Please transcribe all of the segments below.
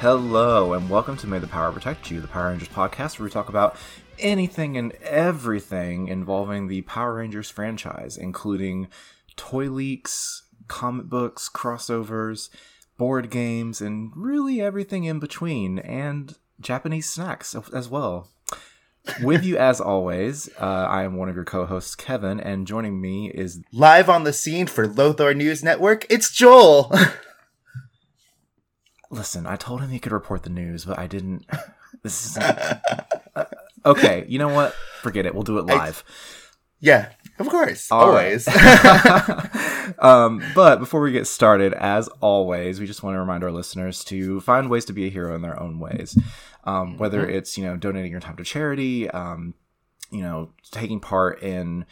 Hello, and welcome to May the Power Protect You, the Power Rangers podcast, where we talk about anything and everything involving the Power Rangers franchise, including toy leaks, comic books, crossovers, board games, and really everything in between, and Japanese snacks as well. With you, as always, uh, I am one of your co hosts, Kevin, and joining me is live on the scene for Lothor News Network, it's Joel. Listen, I told him he could report the news, but I didn't. This is uh, okay. You know what? Forget it. We'll do it live. I, yeah, of course, All always. Right. um, but before we get started, as always, we just want to remind our listeners to find ways to be a hero in their own ways. Um, whether mm-hmm. it's you know donating your time to charity, um, you know taking part in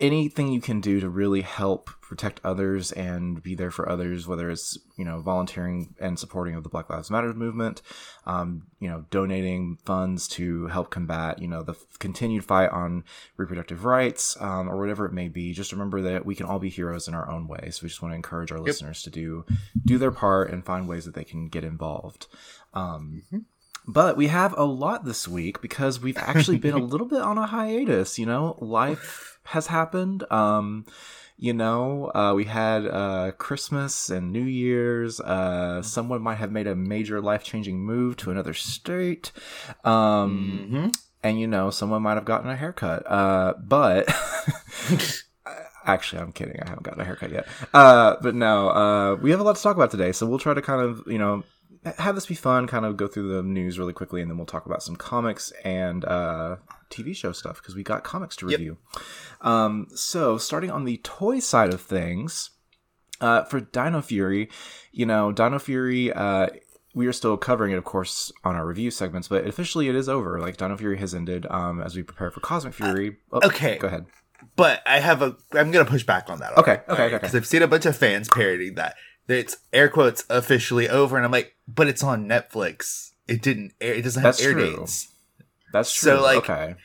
anything you can do to really help protect others and be there for others, whether it's you know volunteering and supporting of the Black Lives Matter movement, um, you know donating funds to help combat you know the continued fight on reproductive rights um, or whatever it may be. Just remember that we can all be heroes in our own way. So we just want to encourage our yep. listeners to do do their part and find ways that they can get involved. Um, mm-hmm. But we have a lot this week because we've actually been a little bit on a hiatus. You know, life has happened. Um, you know, uh, we had uh, Christmas and New Year's. Uh, someone might have made a major life changing move to another state. Um, mm-hmm. And, you know, someone might have gotten a haircut. Uh, but. Actually, I'm kidding. I haven't gotten a haircut yet. Uh, but no, uh, we have a lot to talk about today. So we'll try to kind of, you know, have this be fun, kind of go through the news really quickly, and then we'll talk about some comics and uh, TV show stuff because we got comics to review. Yep. Um, so, starting on the toy side of things, uh, for Dino Fury, you know, Dino Fury, uh, we are still covering it, of course, on our review segments, but officially it is over. Like, Dino Fury has ended um, as we prepare for Cosmic uh, Fury. Uh, oh, okay. Go ahead. But I have a. I'm going to push back on that. Okay. Right, okay. Because okay. I've seen a bunch of fans parodying that. It's air quotes officially over, and I'm like, but it's on Netflix. It didn't air. It doesn't have That's air true. dates. That's true. So like, okay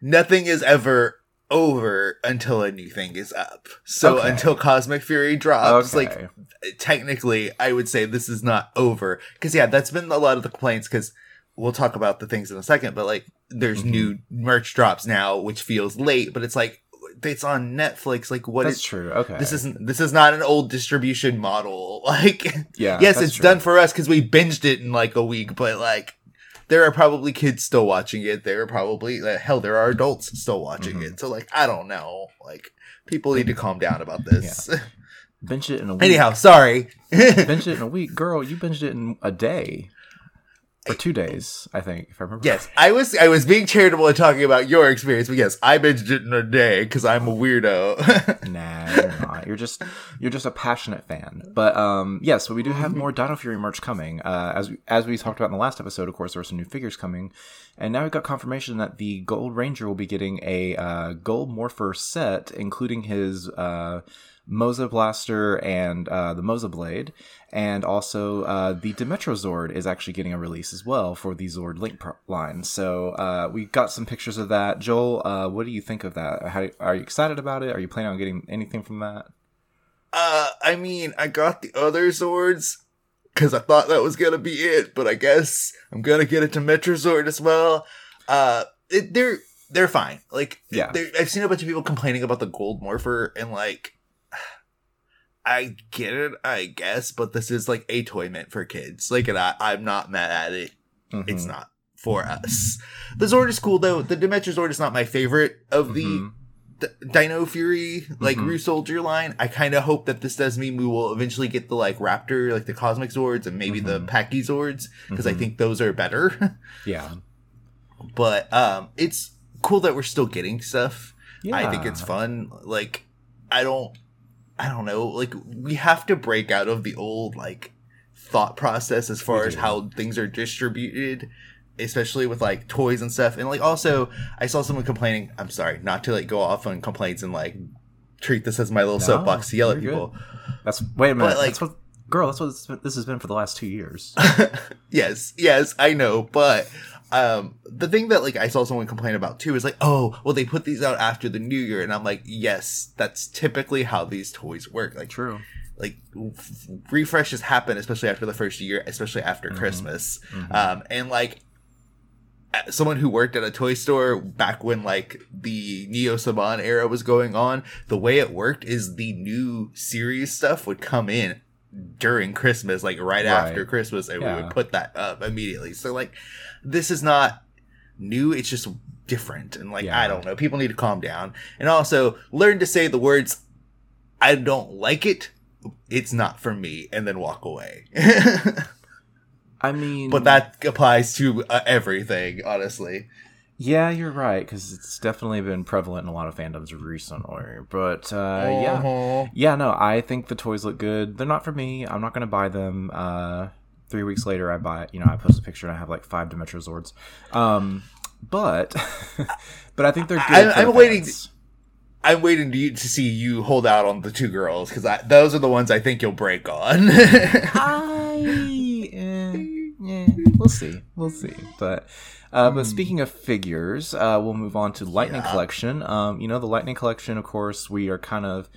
nothing is ever over until a new thing is up. So okay. until Cosmic Fury drops, okay. like technically, I would say this is not over. Because yeah, that's been a lot of the complaints. Because we'll talk about the things in a second, but like there's mm-hmm. new merch drops now, which feels late, but it's like it's on Netflix. Like what that's is, true. Okay, this isn't this is not an old distribution model. Like yeah, yes, it's true. done for us because we binged it in like a week, but like there are probably kids still watching it. There are probably hell, there are adults still watching mm-hmm. it. So like, I don't know. Like, people need to calm down about this. Yeah. Binge it in a week. Anyhow, sorry. binge it in a week, girl. You binged it in a day for two days, I think, if I remember. Yes, I was I was being charitable and talking about your experience, but yes, I binged it in a day because I'm a weirdo. nah, you're not. You're just you're just a passionate fan. But um, yes, we do have more Dino Fury merch coming. Uh, as as we talked about in the last episode, of course, there were some new figures coming, and now we got confirmation that the Gold Ranger will be getting a uh, Gold Morpher set, including his uh Mosa Blaster and uh, the Mosa Blade, and also uh, the Dimetrozord is actually getting a release as well for the Zord Link pro- line. So uh, we got some pictures of that. Joel, uh, what do you think of that? How, are you excited about it? Are you planning on getting anything from that? Uh, I mean, I got the other Zords because I thought that was gonna be it, but I guess I'm gonna get a Dimetrozord as well. Uh, it, they're they're fine. Like, yeah, I've seen a bunch of people complaining about the Gold Morpher and like I get it, I guess, but this is like a toy meant for kids. Like, and I, I'm not mad at it. Mm-hmm. It's not for us. The Zord is cool though. The Dimetrozord is not my favorite of mm-hmm. the, the, Dino Fury like mm-hmm. Ryusoulger line. I kind of hope that this does mean we will eventually get the like Raptor, like the Cosmic Zords, and maybe the mm-hmm. Pachyzords because I mm-hmm. think those are better. yeah, but um, it's cool that we're still getting stuff. Yeah. I think it's fun. Like, I don't I don't know, like we have to break out of the old like thought process as far as how things are distributed, especially with like toys and stuff. And like also, I saw someone complaining. I'm sorry, not to like go off on complaints and like treat this as my little no, soapbox to yell at people. Good. That's wait a minute. But, like, that's what, girl, that's what this has been for the last two years. yes, yes, I know, but um the thing that like i saw someone complain about too is like oh well they put these out after the new year and i'm like yes that's typically how these toys work like true like f- refreshes happen, especially after the first year, especially after Christmas. Um, and like someone who worked at a toy store back when like the Neo Saban era was going on, the way it worked is the new series stuff would come in during Christmas, like right, Right. after Christmas, and we would put that up immediately. So like this is not new, it's just different. And like Yeah. I don't know, people need to calm down. And also learn to say the words I don't like it, it's not for me, and then walk away. I mean, but that applies to uh, everything, honestly. yeah, you're right because it's definitely been prevalent in a lot of fandoms recently. But uh, yeah, Uh-huh. yeah, no, I think the toys look good. They're not for me. I'm not gonna buy them. Uh, three weeks later, I buy. You know, I post a picture and I have like five Dimetrozords. Um, but but I think they're good. I, i'm the waiting-. I'm waiting to, to see you hold out on the two girls because those are the ones I think you'll break on. I, eh, eh, we'll see, we'll see. But uh, but speaking of figures, uh, we'll move on to Lightning Yeah. Collection. Um, you know, the Lightning Collection, of course, we are kind of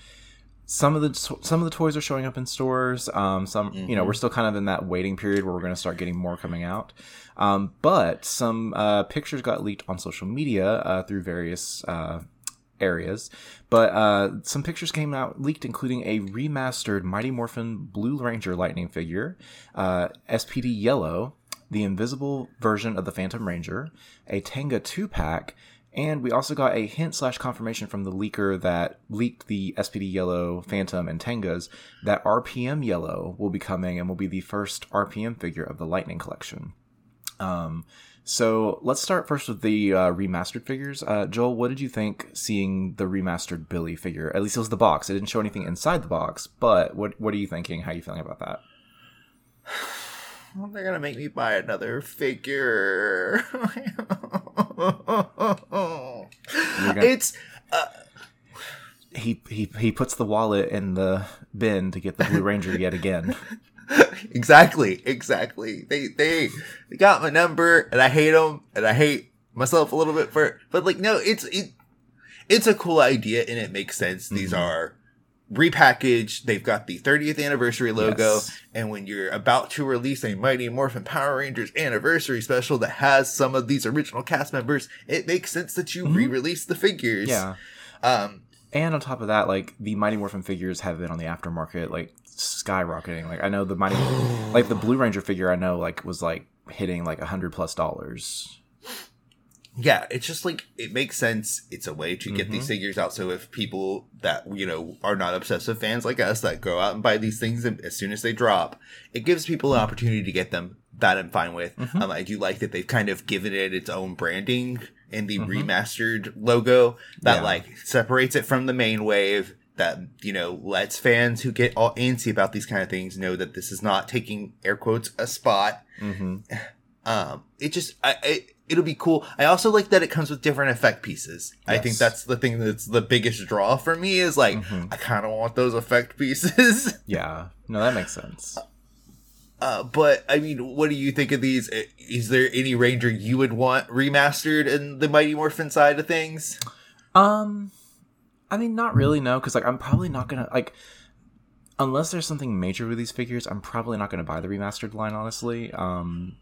some of the some of the toys are showing up in stores. Um, some you know we're still kind of in that waiting period where we're going to start getting more coming out. Um, but some uh, pictures got leaked on social media uh, through various uh, areas. But uh, some pictures came out leaked, including a remastered Mighty Morphin Blue Ranger Lightning figure, uh, SPD Yellow, the invisible version of the Phantom Ranger, a Tenga two pack, and we also got a hint slash confirmation from the leaker that leaked the SPD Yellow Phantom and Tengas that RPM Yellow will be coming and will be the first RPM figure of the Lightning collection. Um, so let's start first with the uh, remastered figures. Uh, Joel, what did you think seeing the remastered Billy figure? At least it was the box. It didn't show anything inside the box, but what what are you thinking? How are you feeling about that? They're gonna make me buy another figure. gonna- It's He he he puts the wallet in the bin to get the Blue Ranger yet again. exactly, exactly. They they they got my number, and I hate them, and I hate myself a little bit for. it. But like, no, it's it, it's a cool idea, and it makes sense. These Mhm. are repackaged. They've got the 30th anniversary logo, Yes. and when you're about to release a Mighty Morphin Power Rangers anniversary special that has some of these original cast members, it makes sense that you Mhm. re-release the figures. Yeah. Um. And on top of that, like the Mighty Morphin figures have been on the aftermarket, like skyrocketing. Like I know the Mighty, like the Blue Ranger figure, I know like was like hitting like a hundred plus dollars. Yeah, it's just like it makes sense. It's a way to get Mhm. these figures out. So if people that you know are not obsessive fans like us that go out and buy these things as soon as they drop, it gives people an opportunity to get them. That I'm fine with. Mhm. Um, I do like that they've kind of given it its own branding and the Mhm. remastered logo that Yeah. like separates it from the main wave. That you know lets fans who get all antsy about these kind of things know that this is not taking air quotes a spot Mm-hmm. um it just I, I it'll be cool. I also like that it comes with different effect pieces. I think that's the thing that's the biggest draw for me is like Mhm. i kind of want those effect pieces. Yeah, no, that makes sense. uh but i mean what do you think of these? Is there any ranger you would want remastered in the mighty morphin side of things? Um, I mean, not really, no, because like I'm probably not gonna like, unless there's something major with these figures, I'm probably not gonna buy the remastered line, honestly. Um,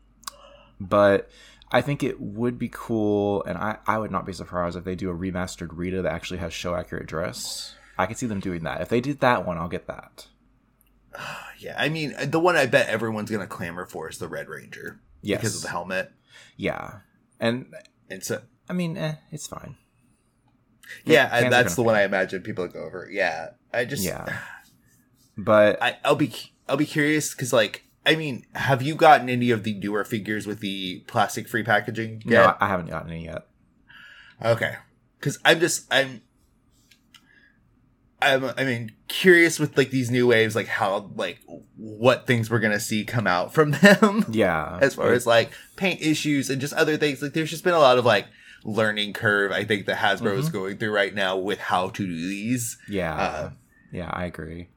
but I think it would be cool, and I I would not be surprised if they do a remastered Rita that actually has show accurate dress. I could see them doing that. If they did that one, I'll get that. yeah i mean the one i bet everyone's gonna clamor for is the red ranger Yes, because of the helmet yeah, and and so I mean, eh, it's fine. yeah I, that's the one i imagine people go over yeah i just Yeah, but I, I'll be I'll be curious because like I mean, have you gotten any of the newer figures with the plastic free packaging no, yet? I, I haven't gotten any yet. Okay, because I'm just I'm I'm I mean curious with like these new waves, like how like what things we're gonna see come out from them Yeah, as far as like paint issues and just other things. Like there's just been a lot of like learning curve I think that Hasbro is Mhm. going through right now with how to do these. yeah, uh, yeah, I agree.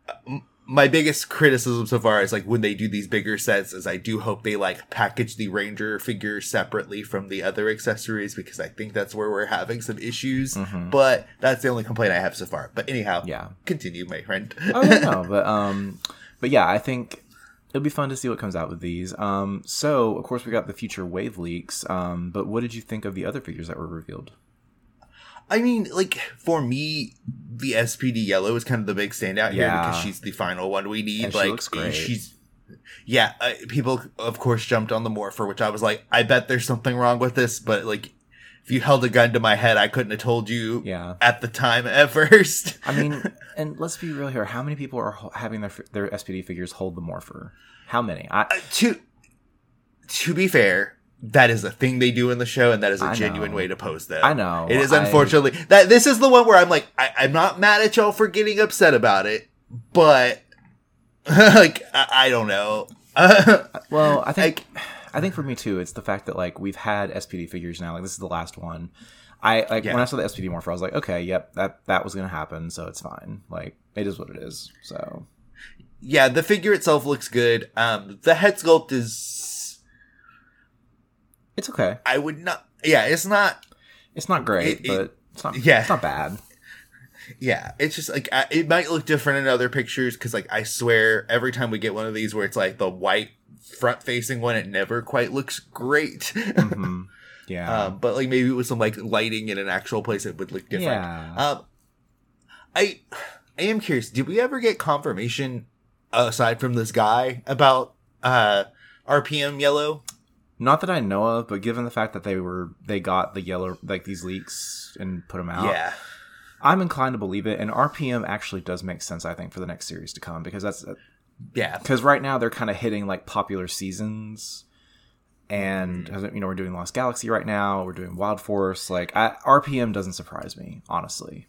My biggest criticism so far is like when they do these bigger sets is I do hope they like package the ranger figure separately from the other accessories because I think that's where we're having some issues. Mhm. But that's the only complaint I have so far. But anyhow, Yeah. continue, my friend. oh no, but um, but yeah, I think it'll be fun to see what comes out with these. Um, so of course we got the future wave leaks. Um, but what did you think of the other figures that were revealed? I mean, like for me, the SPD yellow is kind of the big standout here because she's the final one we need. And she like looks great. she's. Yeah, uh, people of course jumped on the morpher, which I was like, I bet there's something wrong with this, but like, if you held a gun to my head, I couldn't have told you Yeah, at the time at first. I mean, and let's be real here. How many people are having their their SPD figures hold the morpher? How many? I Uh, to to be fair, that is a thing they do in the show, and that is a I genuine know. way to pose them. I know It is I- unfortunately that this is the one where I'm like, I, I'm not mad at y'all for getting upset about it, but like I, I don't know. Well, I think I think for me too, it's the fact that like we've had SPD figures now. Like this is the last one. I like Yeah. when I saw the SPD morpher, I was like, okay, yep, that that was gonna happen, so it's fine. Like it is what it is. So yeah, the figure itself looks good. Um, the head sculpt is it's okay. I would not. Yeah, it's not. It's not great, It- it- but it's not. yeah. it's not bad. Yeah, it's just like I- it might look different in other pictures because, like, I swear every time we get one of these where it's like the white front facing one, it never quite looks great. hmm Yeah, um, but like maybe with some like lighting in an actual place, it would look different. yeah. Um, I I am curious. Did we ever get confirmation aside from this guy about uh RPM yellow? Not that I know of, but given the fact that they were they got the yellow like these leaks and put them out, Yeah, I'm inclined to believe it. And RPM actually does make sense, I think, for the next series to come because that's yeah, because right now they're kind of hitting like popular seasons and Mm-hmm. you know we're doing lost galaxy right now we're doing wild force like I, rpm doesn't surprise me honestly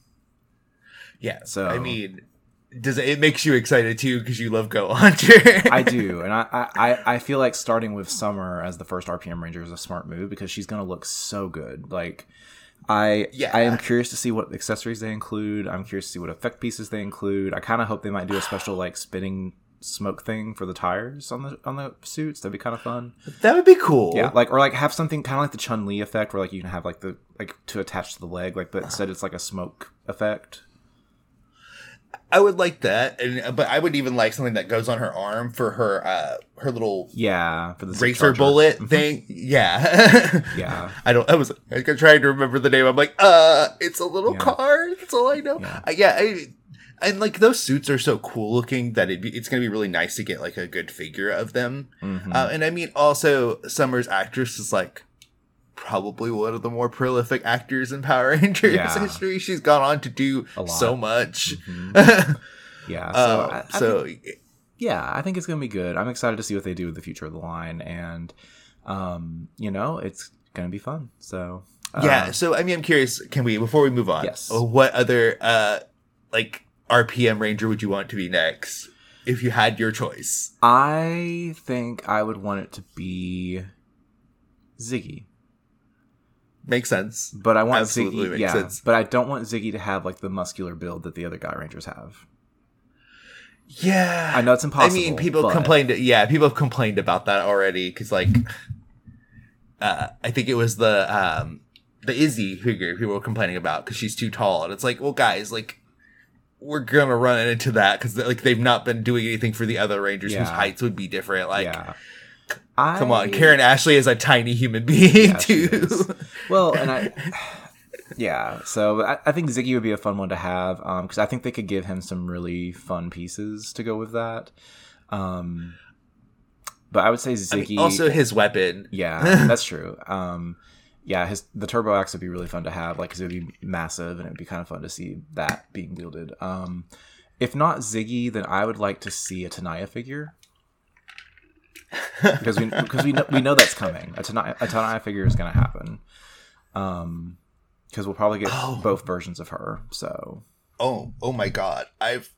yeah. So- I mean, does it, it makes you excited too because you love Go-Onger? i do and I, I i feel like starting with summer as the first rpm ranger is a smart move because she's gonna look so good like I Yeah. I am curious to see what accessories they include. I'm curious to see what effect pieces they include. I kind of hope they might do a special like spinning smoke thing for the tires on the on the suits. That'd be kind of fun. that would be cool. Yeah, like or like have something kind of like the Chun Li effect, where like you can have like the like to attach to the leg, like but instead it's like a smoke effect. I would like that, and but I would even like something that goes on her arm for her uh her little Yeah, for the racer charger. bullet Mhm. thing. Yeah. Yeah, I don't. I was like trying to remember the name. I'm like, uh, it's a little Yeah. car. That's all I know. Yeah. I, yeah. I, and like those suits are so cool looking that be, it's gonna be really nice to get like a good figure of them. Mhm. Uh, and I mean, also Summer's actress is like probably one of the more prolific actors in Power Rangers Yeah. history. She's gone on to do so much. Mhm. yeah. So, Uh, I, I so think- yeah, I think it's gonna be good. I'm excited to see what they do with the future of the line, and um, you know, it's gonna be fun. So yeah. uh, So I mean, I'm curious. Can we before we move on? Yes. uh, What other uh like RPM Ranger would you want to be next if you had your choice? I think I would want it to be Ziggy. Makes sense. But I want Absolutely Ziggy, makes yeah. sense. But I don't want Ziggy to have like the muscular build that the other Guy Rangers have. Yeah. I know it's impossible. I mean, people but- complained. Yeah, people have complained about that already because, like, uh, I think it was the um, the Izzy figure people were complaining about because she's too tall, and it's like, well, guys, like, we're gonna run into that because like they've not been doing anything for the other Rangers whose heights would be different. Like, yeah. I, come on, Karan Ashley is a tiny human being Yeah, too. Well, and I, yeah. So I, I think Ziggy would be a fun one to have Um because I think they could give him some really fun pieces to go with that. Um, but I would say I Ziggy. mean, also, his weapon. yeah, that's true. Um, yeah, his the turbo axe would be really fun to have, like, because it would be massive and it would be kind of fun to see that being wielded. Um, if not Ziggy, then I would like to see a Tenaya figure. Because we because we know, we know that's coming. A Tenaya, a Tenaya figure is going to happen. Um, because we'll probably get Oh. both versions of her. So Oh, oh my God! I've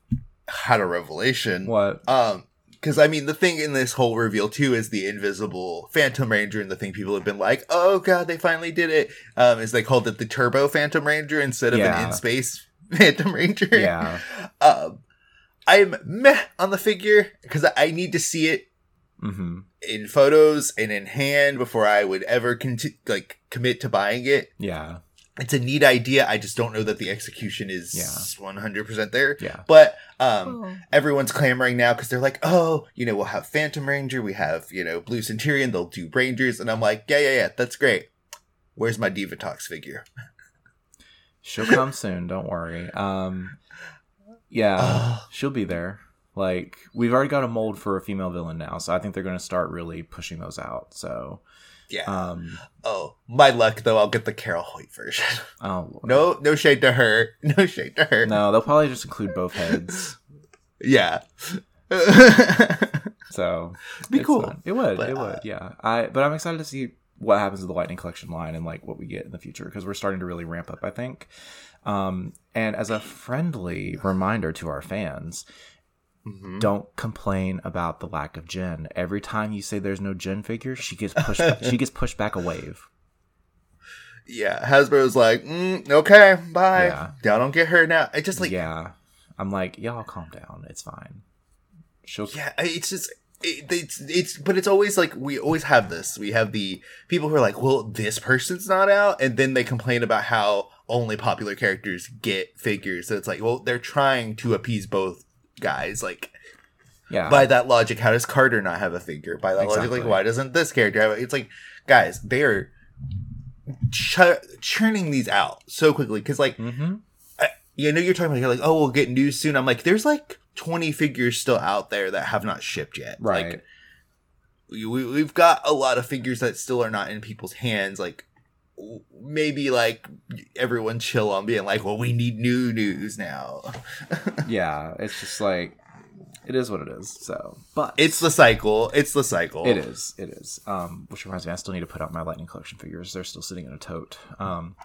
had a revelation. what? Um, because I mean, the thing in this whole reveal too is the invisible Phantom Ranger, and the thing people have been like, "Oh God, they finally did it!" Um, is they called it the Turbo Phantom Ranger instead of Yeah. an in space Phantom Ranger. Yeah, Um, I'm meh on the figure because I need to see it hmm in photos and in hand before I would ever conti- like commit to buying it. Yeah. It's a neat idea. I just don't know that the execution is Yeah. 100% there. Yeah. But um, Oh. everyone's clamoring now because they're like, oh, you know, we'll have Phantom Ranger, we have, you know, Blue Centurion, they'll do Rangers. And I'm like, yeah, yeah, yeah, that's great. Where's my Divatox figure? She'll come soon. Don't worry. Um, yeah, she'll be there. Like we've already got a mold for a female villain now, so I think they're going to start really pushing those out. So, Yeah. um, oh, my luck though, I'll get the Carol Hoyt version. oh Lord. no, no shade to her. No shade to her. no, they'll probably just include both heads. Yeah. So Be cool. It would. But, it uh, would. Yeah. I. But I'm excited to see what happens to the Lightning Collection line and like what we get in the future because we're starting to really ramp up. I think. Um, and as a friendly reminder to our fans, Mhm. don't complain about the lack of Jen. Every time you say there's no Jen figure, she gets pushed. she gets pushed back a wave. Yeah, Hasbro's like, mm, okay, bye. Yeah. Y'all don't get her now. I just like, yeah, yeah, I'm like, y'all calm down. It's fine. She'll. Yeah, it's just, it, it's, it's, but it's always like, we always have this. We have the people who are like, well, this person's not out. And then they complain about how only popular characters get figures. So it's like, well, they're trying to appease both guys. Like, Yeah. by that logic, how does Carter not have a figure? By that logic, like, why doesn't this character have it? It's like, guys, they are ch- churning these out so quickly. Cause like, mm-hmm. you know, you're talking about, you're like, oh, we'll get news soon. I'm like, there's like 20 figures still out there that have not shipped yet. Right. Like, we, we- we've got a lot of figures that still are not in people's hands. Like, maybe like everyone chill on being like, well, we need new news now. yeah. It's just like it is what it is. So, but it's the cycle. It's the cycle. It is. It is. Um, which reminds me, I still need to put out my Lightning Collection figures. They're still sitting in a tote. Um,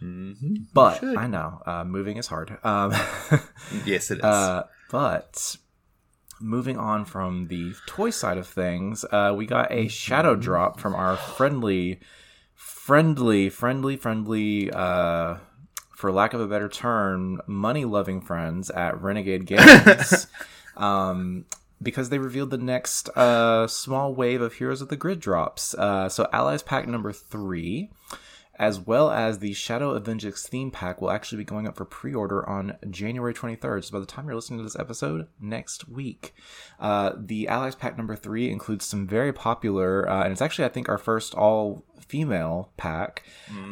Mhm. but. I know uh, moving is hard. Um, Yes, it is. uh, but moving on from the toy side of things, uh, we got a shadow drop from our friendly, friendly, friendly, friendly. Uh, for lack of a better term, money loving friends at Renegade Games. um, because they revealed the next uh, small wave of Heroes of the Grid drops. Uh, so, Allies Pack number three, as well as the Shadow of Venjix theme pack, will actually be going up for pre order on January 23rd. So, by the time you're listening to this episode, next week. Uh, the Allies Pack number three includes some very popular, uh, and it's actually, I think, our first all female pack,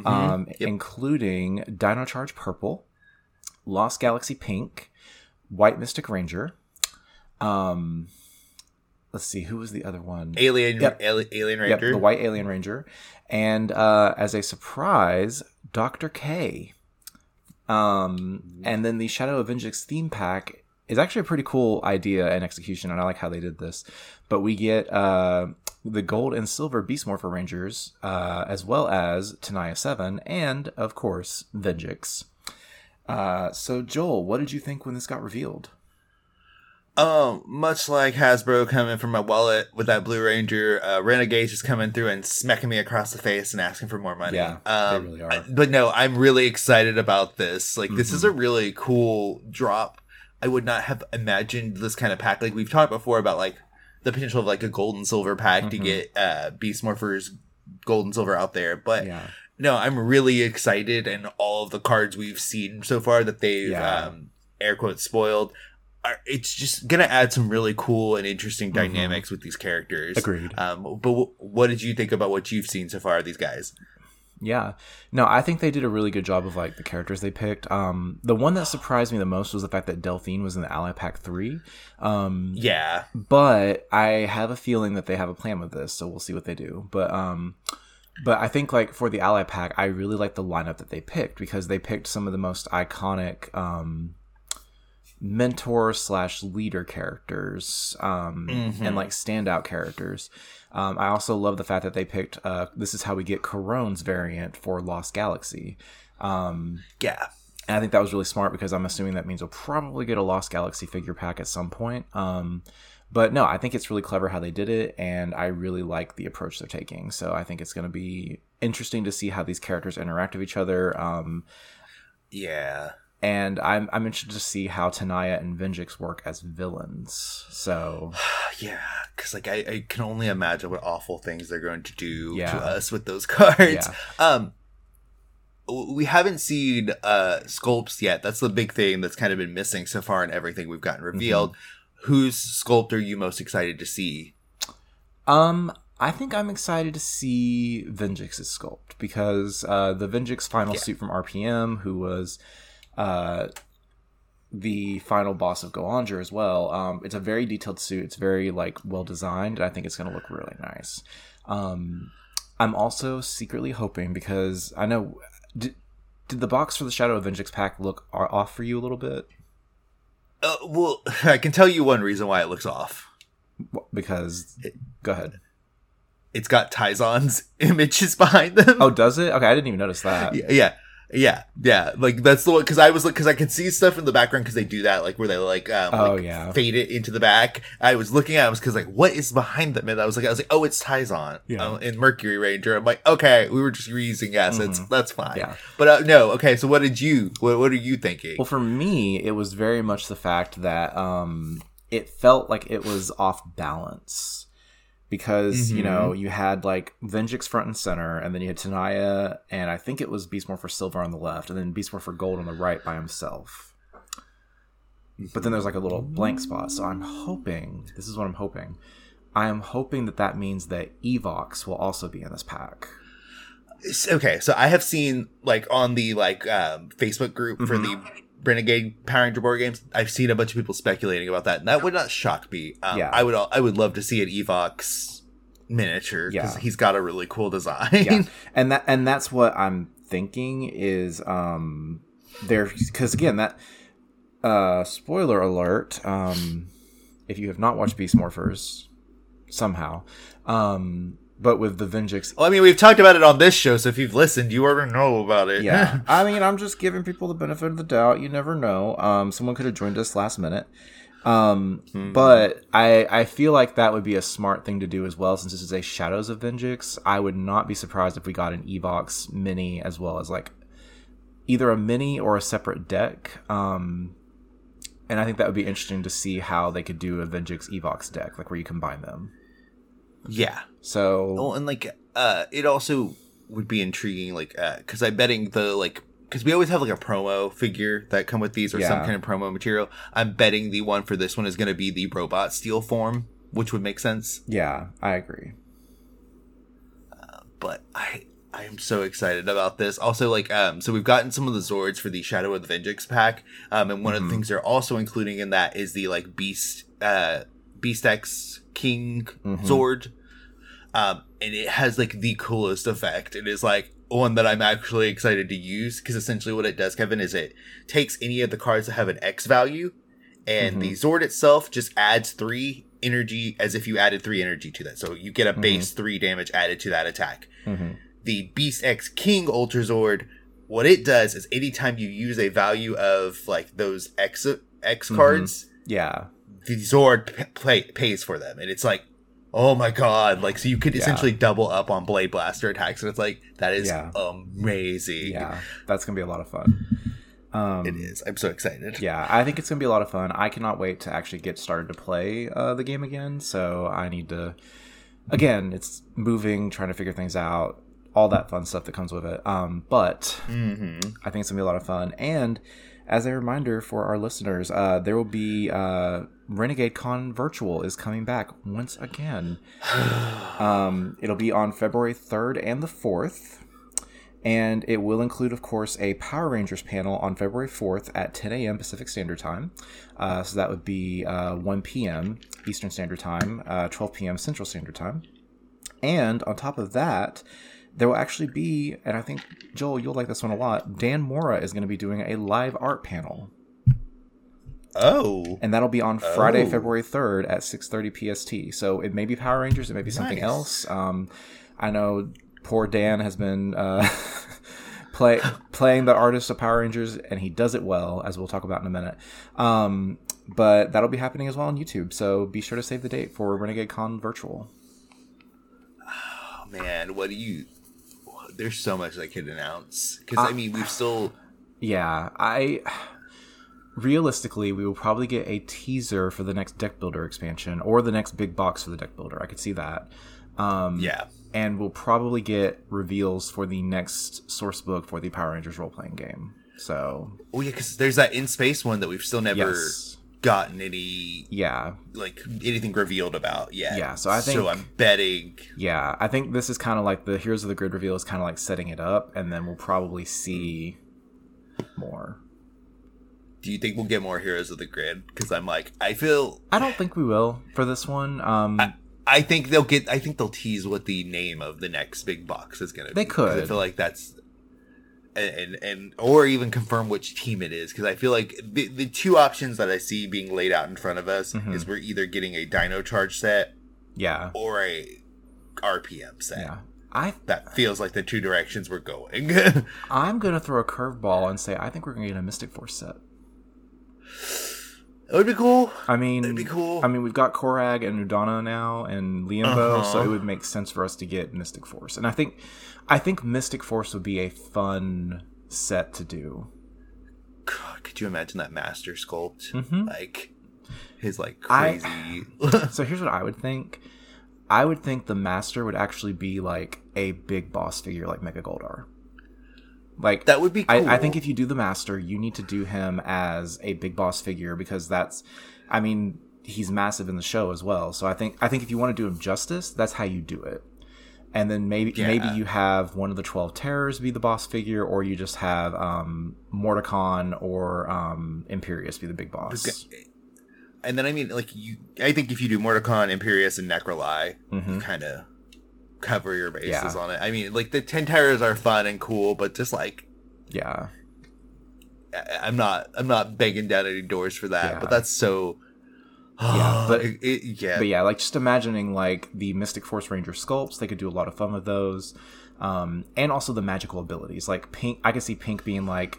um, including Dino Charge Purple, Lost Galaxy Pink, White Mystic Ranger. Um, let's see, who was the other one? Alien, Yep. Ali- Alien Yep, Ranger. the White Alien Ranger, and uh, as a surprise, Doctor K. Um, and then the Shadow of Venjix theme pack is actually a pretty cool idea and execution, and I like how they did this. But we get uh, the gold and silver Beast Morpher Rangers, uh, as well as Tenaya Seven, and of course Venjix. Uh, so Joel, what did you think when this got revealed? Um, much like Hasbro coming from my wallet with that Blue Ranger, uh, Renegades just coming through and smacking me across the face and asking for more money. Yeah, they um, really are. I- but no, I'm really excited about this. Like, this is Mm-hmm. a really cool drop. I would not have imagined this kind of pack. Like we've talked before about like the potential of like a gold and silver pack to Mhm. get uh Beast Morphers gold and silver out there, but Yeah, no, I'm really excited, and all of the cards we've seen so far that they've Yeah. um, air quotes spoiled. It's just gonna add some really cool and interesting Mhm. dynamics with these characters. agreed. Um, but w- what did you think about what you've seen so far? of These guys. Yeah. No, I think they did a really good job of like the characters they picked. Um the one that surprised me the most was the fact that Delphine was in the Ally Pack 3. Um Yeah, but I have a feeling that they have a plan with this, so we'll see what they do. But um but I think like for the Ally Pack, I really like the lineup that they picked because they picked some of the most iconic um mentor slash leader characters um Mhm. and like standout characters um i also love the fact that they picked uh this is how we get Karone's variant for lost galaxy um yeah. and I think that was really smart because I'm assuming that means we'll probably get a Lost Galaxy figure pack at some point. Um, but no, I think it's really clever how they did it, and I really like the approach they're taking. So I think it's going to be interesting to see how these characters interact with each other. Um, Yeah. And I'm I'm interested to see how Tenaya and Venjix work as villains. So yeah, because like I, I can only imagine what awful things they're going to do Yeah. to us with those cards. Yeah. Um, we haven't seen uh sculpts yet. That's the big thing that's kind of been missing so far in everything we've gotten revealed. Mm-hmm. Whose sculpt are you most excited to see? Um, I think I'm excited to see Venjix's sculpt because uh, the Venjix final Yeah. suit from RPM, who was uh, the final boss of Go-Onger as well. Um, it's a very detailed suit. It's very like well designed, and I think it's going to look really nice. Um, I'm also secretly hoping because I know did, did the box for the Shadow of Venjix pack look off for you a little bit Uh, well, I can tell you one reason why it looks off. Because go ahead. It's got Tyzon's images behind them. Oh, does it? Okay, I didn't even notice that. yeah, yeah, yeah, yeah. Like that's the one because I was like because I could see stuff in the background because they do that like where they like um Oh, like, yeah. fade it into the back. I was looking at it because like what is behind them and I was like I was like oh it's Tyzon Yeah. uh, in Mercury Ranger. I'm like okay we were just reusing assets that's fine. Mm-hmm. Yeah. but uh, no okay so what did you what what are you thinking? Well, for me, it was very much the fact that um, it felt like it was off balance because you know you had like Venjix front and center, and then you had Tenaya, and I think it was Beast Morpher silver on the left, and then Beast Morpher gold on the right by himself. But then there's like a little blank spot, so I'm hoping this is what I'm hoping. I am hoping that that means that Evox will also be in this pack. Okay so I have seen like on the like um, Facebook group for the Mm-hmm. Renegade Power Ranger board games. I've seen a bunch of people speculating about that, and that would not shock me. Um, Yeah. I would I would love to see an Evox miniature because Yeah. he's got a really cool design. yeah and that and that's what i'm thinking is um there because again that uh spoiler alert um if you have not watched beast morphers somehow um but with the venjix well, I mean, we've talked about it on this show, so if you've listened, you already know about it. yeah. I mean i'm just giving people the benefit of the doubt. You never know. Um someone could have joined us last minute. Um but i i feel like that would be a smart thing to do as well since this is a shadows of venjix i would not be surprised if we got an evox mini as well as like either a mini or a separate deck. Um and i think that would be interesting to see how they could do a venjix evox deck like where you combine them yeah. so Oh, and like, uh, it also would be intriguing, like, uh, because I'm betting the like. Because we always have like a promo figure that come with these or some kind of promo material. I'm betting the one for this one is going to be the robot steel form, which would make sense. yeah i agree Uh, but I I am so excited about this. Also, like, um, so we've gotten some of the Zords for the Shadow of the Venjix pack, um, and one of the things they're also including in that is the like Beast, uh, Beast X King mm-hmm. Zord, um, and it has like the coolest effect. It is like one that I'm actually excited to use because essentially what it does, Kevin, is it takes any of the cards that have an X value, and mm-hmm. the Zord itself just adds three energy as if you added three energy to that. So you get a mm-hmm. base three damage added to that attack. The Beast X King Ultra Zord, what it does is anytime you use a value of like those X X cards, yeah the Zord p- play, pays for them, and it's like, oh my god! Like so, you could Yeah. essentially double up on Blade Blaster attacks, and it's like that is Yeah. amazing. yeah that's gonna be a lot of fun um it is. I'm so excited. yeah i think it's gonna be a lot of fun i cannot wait to actually get started to play uh, the game again so i need to again it's moving trying to figure things out all that fun stuff that comes with it um, but hmm i think it's gonna be a lot of fun and as a reminder for our listeners uh, there will be uh, renegade con virtual is coming back once again um, it'll be on february 3rd and the 4th and it will include, of course, a Power Rangers panel on February 4th at 10 a.m. Pacific Standard Time. Uh, so that would be uh, 1 p.m. Eastern Standard Time, uh, 12 p.m. Central Standard Time. And on top of that, there will actually be, and I think, Joel, you'll like this one a lot, Dan Mora is going to be doing a live art panel. Oh, And that'll be on Friday, Oh. February 3rd at 6.30 PST. So it may be Power Rangers, it may be something Nice. else. Um, I know poor Dan has been uh, play, playing the artist of Power Rangers, and he does it well, as we'll talk about in a minute. Um, but that'll be happening as well on YouTube. So be sure to save the date for Renegade Con Virtual. Oh, man, what do you? There's so much I could announce because I mean we've still Yeah, I realistically, we will probably get a teaser for the next deck builder expansion or the next big box for the deck builder. I could see that. Um, Yeah. and we'll probably get reveals for the next source book for the Power Rangers role playing game. So Oh yeah, because there's that in space one that we've still never yes, gotten any yeah, like anything revealed about yet. Yeah, so I think- So I'm betting. yeah. I think this is kind of like the Heroes of the Grid reveal is kind of like setting it up, and then we'll probably see more. Do you think we'll get more Heroes of the Grid? Because I'm like, I feel. I don't think we will for this one. Um, I think they'll get. I think they'll tease what the name of the next big box is going to be. They 'cause I feel like that's. And, and or even confirm which team it is because I feel like the, the two options that I see being laid out in front of us Mhm. is we're either getting a Dino Charge set yeah, or a RPM set. yeah. I That feels like the two directions we're going. I'm gonna throw a curveball and say I think we're gonna get a Mystic Force set. It would be cool. I mean, That'd be cool. I mean, we've got Koragg and Udonna now and Leanbow, so Uh-huh. it would make sense for us to get Mystic Force. And I think, I think Mystic Force would be a fun set to do. God, could you imagine that master sculpt? Mhm. Like his like I- crazy. So here's what I would think. I would think the Master would actually be like a big boss figure, like Mega Goldar. Like that would be cool. I, I think if you do the master, you need to do him as a big boss figure because that's, I mean, he's massive in the show as well. So I think I think if you want to do him justice, that's how you do it. And then maybe Yeah. maybe you have one of the twelve terrors be the boss figure, or you just have um, Morticon or um, Imperius be the big boss. and then I mean, like you, I think if you do Morticon, Imperius, and Necrolai, Mhm. kind of cover your bases Yeah. on it. I mean, like the Ten Terrors are fun and cool, but just like Yeah, I- I'm not, I'm not banging down any doors for that. Yeah. But that's so. Yeah, but- it, it- yeah, but yeah, like just imagining like the Mystic Force Ranger sculpts, they could do a lot of fun with those, um, and also the magical abilities. Like Pink, I could see Pink being like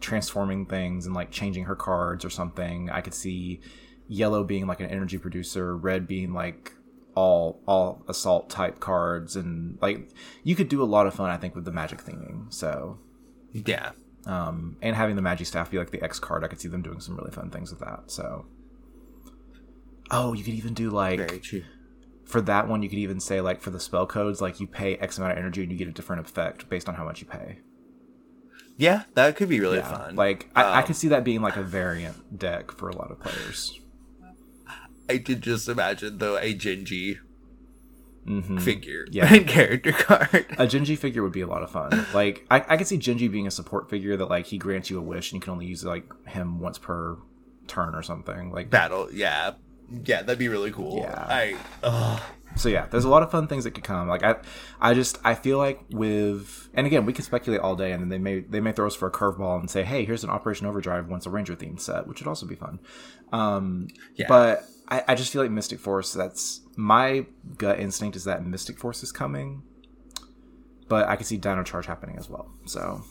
transforming things and like changing her cards or something. I could see Yellow being like an energy producer, Red being like all all assault type cards, and like you could do a lot of fun. I think with the magic theming. So. yeah. Um, and having the magic staff be like the X card, I could see them doing some really fun things with that. So, oh, you could even do like for that one, you could even say like for the spell codes, like you pay X amount of energy and you get a different effect based on how much you pay. Yeah, that could be really Yeah, fun. like I, I Um, could see that being like a variant deck for a lot of players. I did just imagine though a Jenji hmm figure Yeah. and character card. A Jenji figure would be a lot of fun. Like I, I could see Jenji being a support figure that like he grants you a wish and you can only use like him once per turn or something. Like Battle, yeah, yeah, that'd be really cool. Yeah. I, ugh. so yeah there's a lot of fun things that could come like i i just i feel like with and again we could speculate all day and then they may they may throw us for a curveball and say hey here's an operation overdrive once a ranger themed set which would also be fun um Yeah. but I, I just feel like mystic force that's my gut instinct is that mystic force is coming but i could see dino charge happening as well so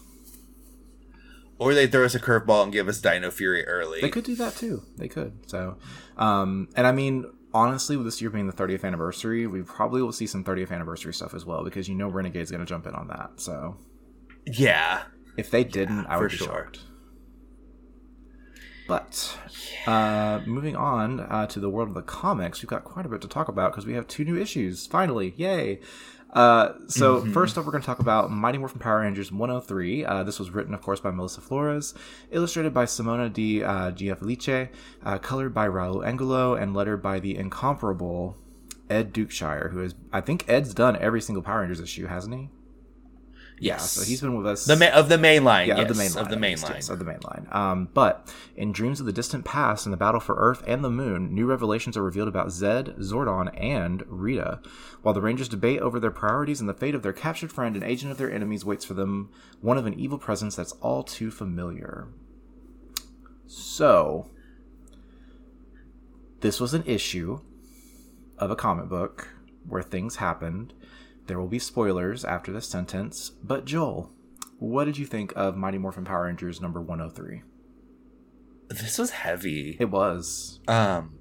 or they throw us a curveball and give us Dino Fury early. They could do that too. They could. So, um, and I mean, honestly, with this year being the 30th anniversary, we probably will see some 30th anniversary stuff as well because you know Renegade's going to jump in on that. So, yeah, if they didn't, I for would be sure. shocked. But uh, moving on uh, to the world of the comics, we've got quite a bit to talk about because we have two new issues. Finally, yay! Uh, so Mm-hmm. first up, we're going to talk about Mighty Morphin Power Rangers 103. Uh, this was written, of course, by Melissa Flores, illustrated by Simona Di uh, Gianfelice, uh, colored by Raul Angulo, and lettered by the incomparable Ed Dukeshire, who is, I think Ed's done every single Power Rangers issue, hasn't he? Yeah, Yes. so he's been with us. the ma- of the main line. Yeah, yes, of the main line. of the main least, line. yes, of the main line. Um, but in Dreams of the Distant Past and the Battle for Earth and the Moon, new revelations are revealed about Zed, Zordon, and Rita. While the Rangers debate over their priorities and the fate of their captured friend, an agent of their enemies waits for them, one of an evil presence that's all too familiar. So, this was an issue of a comic book where things happened. There will be spoilers after this sentence, but Joel, what did you think of Mighty Morphin Power Rangers number 103? This was heavy. It was. Um,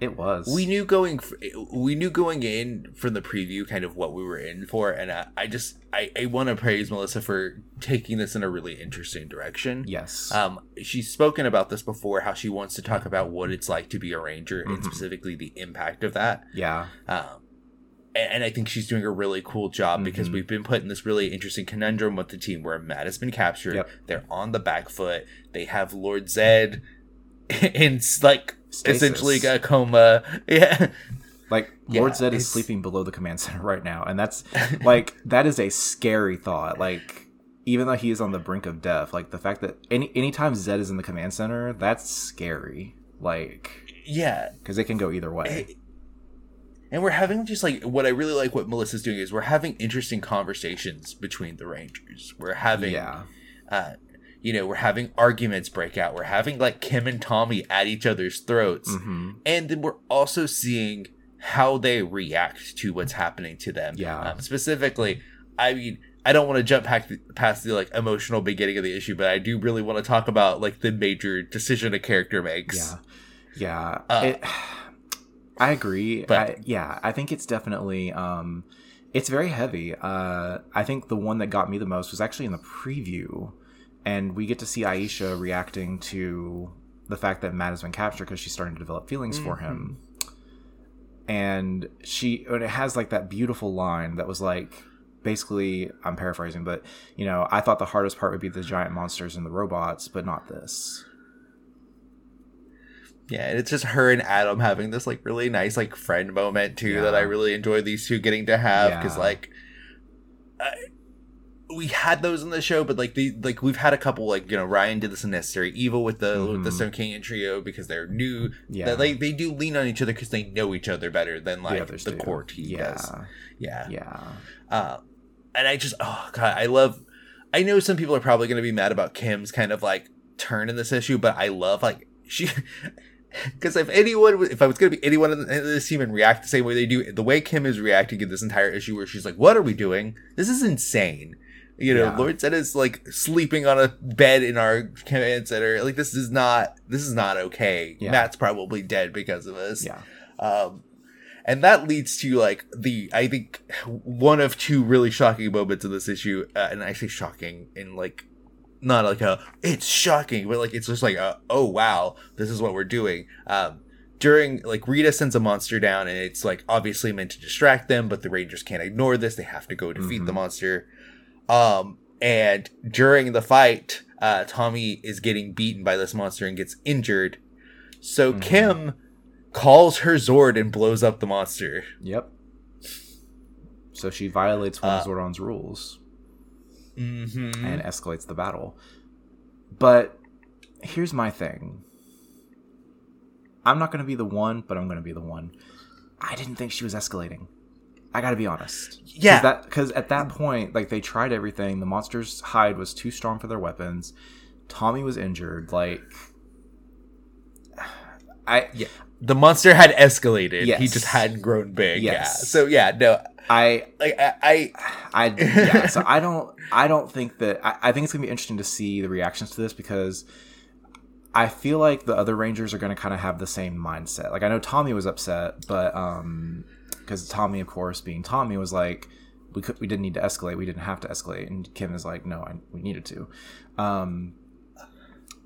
It was. we knew going we knew going in from the preview kind of what we were in for and i, I just i, I want to praise melissa for taking this in a really interesting direction Yes. um she's spoken about this before how she wants to talk about what it's like to be a ranger and Mhm. specifically the impact of that yeah. um and, and i think she's doing a really cool job because Mhm. we've been put in this really interesting conundrum with the team where matt has been captured Yep. they're on the back foot they have lord zed in like Stasis. essentially a coma yeah Like Yeah, Lord Zed is sleeping below the command center right now, and that's like that is a scary thought. Like even though he is on the brink of death, like the fact that any anytime Zed is in the command center, that's scary. Like yeah because it can go either way. Eh, and we're having just like what i really like what melissa's doing is we're having interesting conversations between the rangers we're having yeah. uh you know we're having arguments break out we're having like kim and tommy at each other's throats hmm and then we're also seeing how they react to what's happening to them Yeah. um, specifically i mean i don't want to jump past the, past the like emotional beginning of the issue but i do really want to talk about like the major decision a character makes Yeah. Yeah. Uh, it, I agree. but- I, yeah, I think it's definitely um it's very heavy. Uh I think the one that got me the most was actually in the preview and we get to see Aisha reacting to the fact that Matt has been captured because she's starting to develop feelings for him. And she and it has like that beautiful line that was like basically I'm paraphrasing, but you know, I thought the hardest part would be the giant monsters and the robots, but not this. Yeah, and it's just her and Adam having this like really nice like friend moment too that I really enjoy these two getting to have because Yeah. like I, we had those in the show, but like the like we've had a couple like you know Ryan did this in Necessary Evil with the with the Mhm. Stone Canyon trio because they're new. Yeah. That they they do lean on each other because they know each other better than like the, do. core team yeah. does. Yeah, Yeah. uh, and I just oh god, I love. I know some people are probably going to be mad about Kim's kind of like turn in this issue, but I love like she. Because if anyone, if I was going to be anyone in this team and react the same way they do, the way Kim is reacting in this entire issue, where she's like, "What are we doing? This is insane." You know, Yeah. Lord Zed is like sleeping on a bed in our command center. Like this is not, this is not okay. Yeah. Matt's probably dead because of this Yeah. um and that leads to like the i think one of two really shocking moments of this issue uh, and i say shocking in like not like a it's shocking but like it's just like a oh wow this is what we're doing um during like rita sends a monster down and it's like obviously meant to distract them but the rangers can't ignore this they have to go defeat the Mhm. monster um and during the fight uh tommy is getting beaten by this monster and gets injured so Mhm. kim calls her Zord and blows up the monster. Yep. So she violates one Uh, of Zordon's rules Mm-hmm. and escalates the battle. But here's my thing. I'm not going to be the one, but I'm going to be the one. I didn't think she was escalating. I got to be honest. Yeah. Because at that point, like they tried everything. The monster's hide was too strong for their weapons. Tommy was injured. Like, I Yeah. The monster had escalated. He just hadn't grown big. Yeah. So yeah, no, I like I, I I yeah, so I don't I don't think that I, I think it's gonna be interesting to see the reactions to this because I feel like the other Rangers are gonna kind of have the same mindset. Like I know Tommy was upset, but um because Tommy, of course, being Tommy, was like we could we didn't need to escalate, we didn't have to escalate, and Kim is like no, I, we needed to. Um,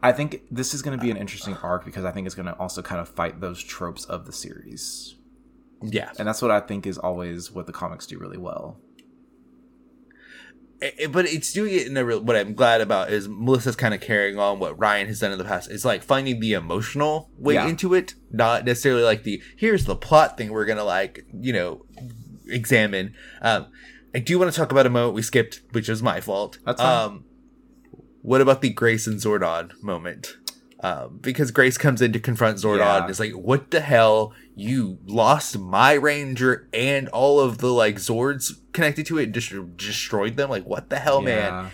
I think this is going to be an interesting arc because I think it's going to also kind of fight those tropes of the series, yeah. and that's what I think is always what the comics do really well. It- it- but it's doing it in a real. What I'm glad about is Melissa's kind of carrying on what Ryan has done in the past. It's like finding the emotional way Yeah. into it, not necessarily like the here's the plot thing we're gonna like you know examine. Um, I do want to talk about a moment we skipped, which was my fault. That's fine. Um, what about the Grace and Zordon moment? Um, because Grace comes in to confront Zordon Yeah. and is like, "What the hell? You lost my Ranger and all of the like Zords connected to it, and just destroyed them. Like, what the hell, man?"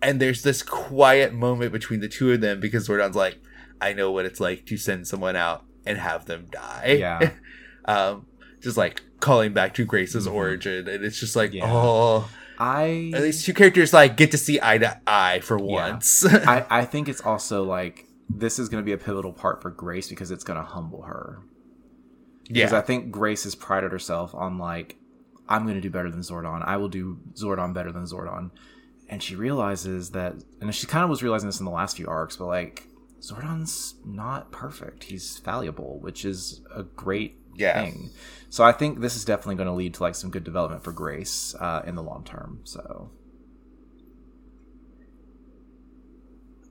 And there's this quiet moment between the two of them because Zordon's like, "I know what it's like to send someone out and have them die." Yeah. um, just like calling back to Grace's Mhm. origin, and it's just like, Yeah. oh, I at least two characters like get to see eye to eye for Yeah. once. I, I think it's also like this is going to be a pivotal part for Grace because it's going to humble her. Yeah, because I think Grace has prided herself on like, I'm going to do better than Zordon. I will do Zordon better than Zordon, and she realizes that, and she kind of was realizing this in the last few arcs, but like Zordon's not perfect. He's fallible, which is a great Yeah. thing. So I think this is definitely going to lead to like some good development for Grace uh, in the long term. So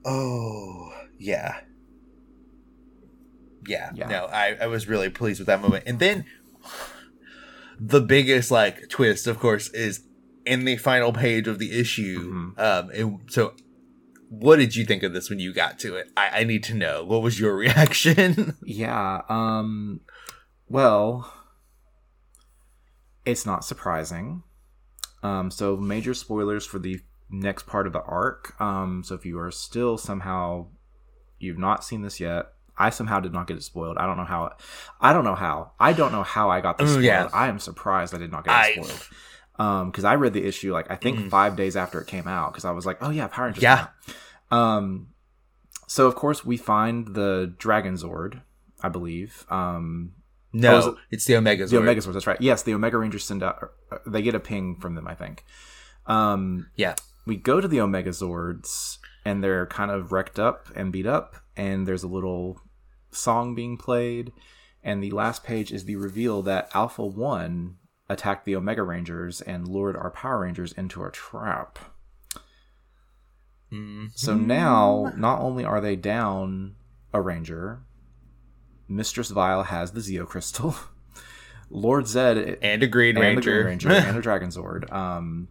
Oh, yeah. Yeah. Yeah. No, I, I was really pleased with that moment. And then the biggest like twist, of course, is in the final page of the issue. Mhm. Um and so what did you think of this when you got to it? I, I need to know. What was your reaction? Yeah. Um. Well, it's not surprising. Um. So major spoilers for the next part of the arc. Um. So if you are still somehow you've not seen this yet, I somehow did not get it spoiled. I don't know how. I don't know how. I don't know how I got this spoiled. yeah. I am surprised I did not get it I- spoiled. Um. Because I read the issue like I think Mm. five days after it came out. Because I was like, oh yeah, Power Rangers. Yeah. Um. So of course we find the Dragon Zord, I believe. Um. No, Oh, it- it's the Omega The Zord. Omega Zords, that's right. Yes, the Omega Rangers send out. uh, They get a ping from them, I think. Um, Yeah. we go to the Omega Zords, and they're kind of wrecked up and beat up, and there's a little song being played, and the last page is the reveal that Alpha One attacked the Omega Rangers and lured our Power Rangers into a trap. Mhm. So now, not only are they down a Ranger, Mistress Vile has the Zeo Crystal. Lord Zed and a Green and Ranger. Green Ranger and a Dragon Zord. Um,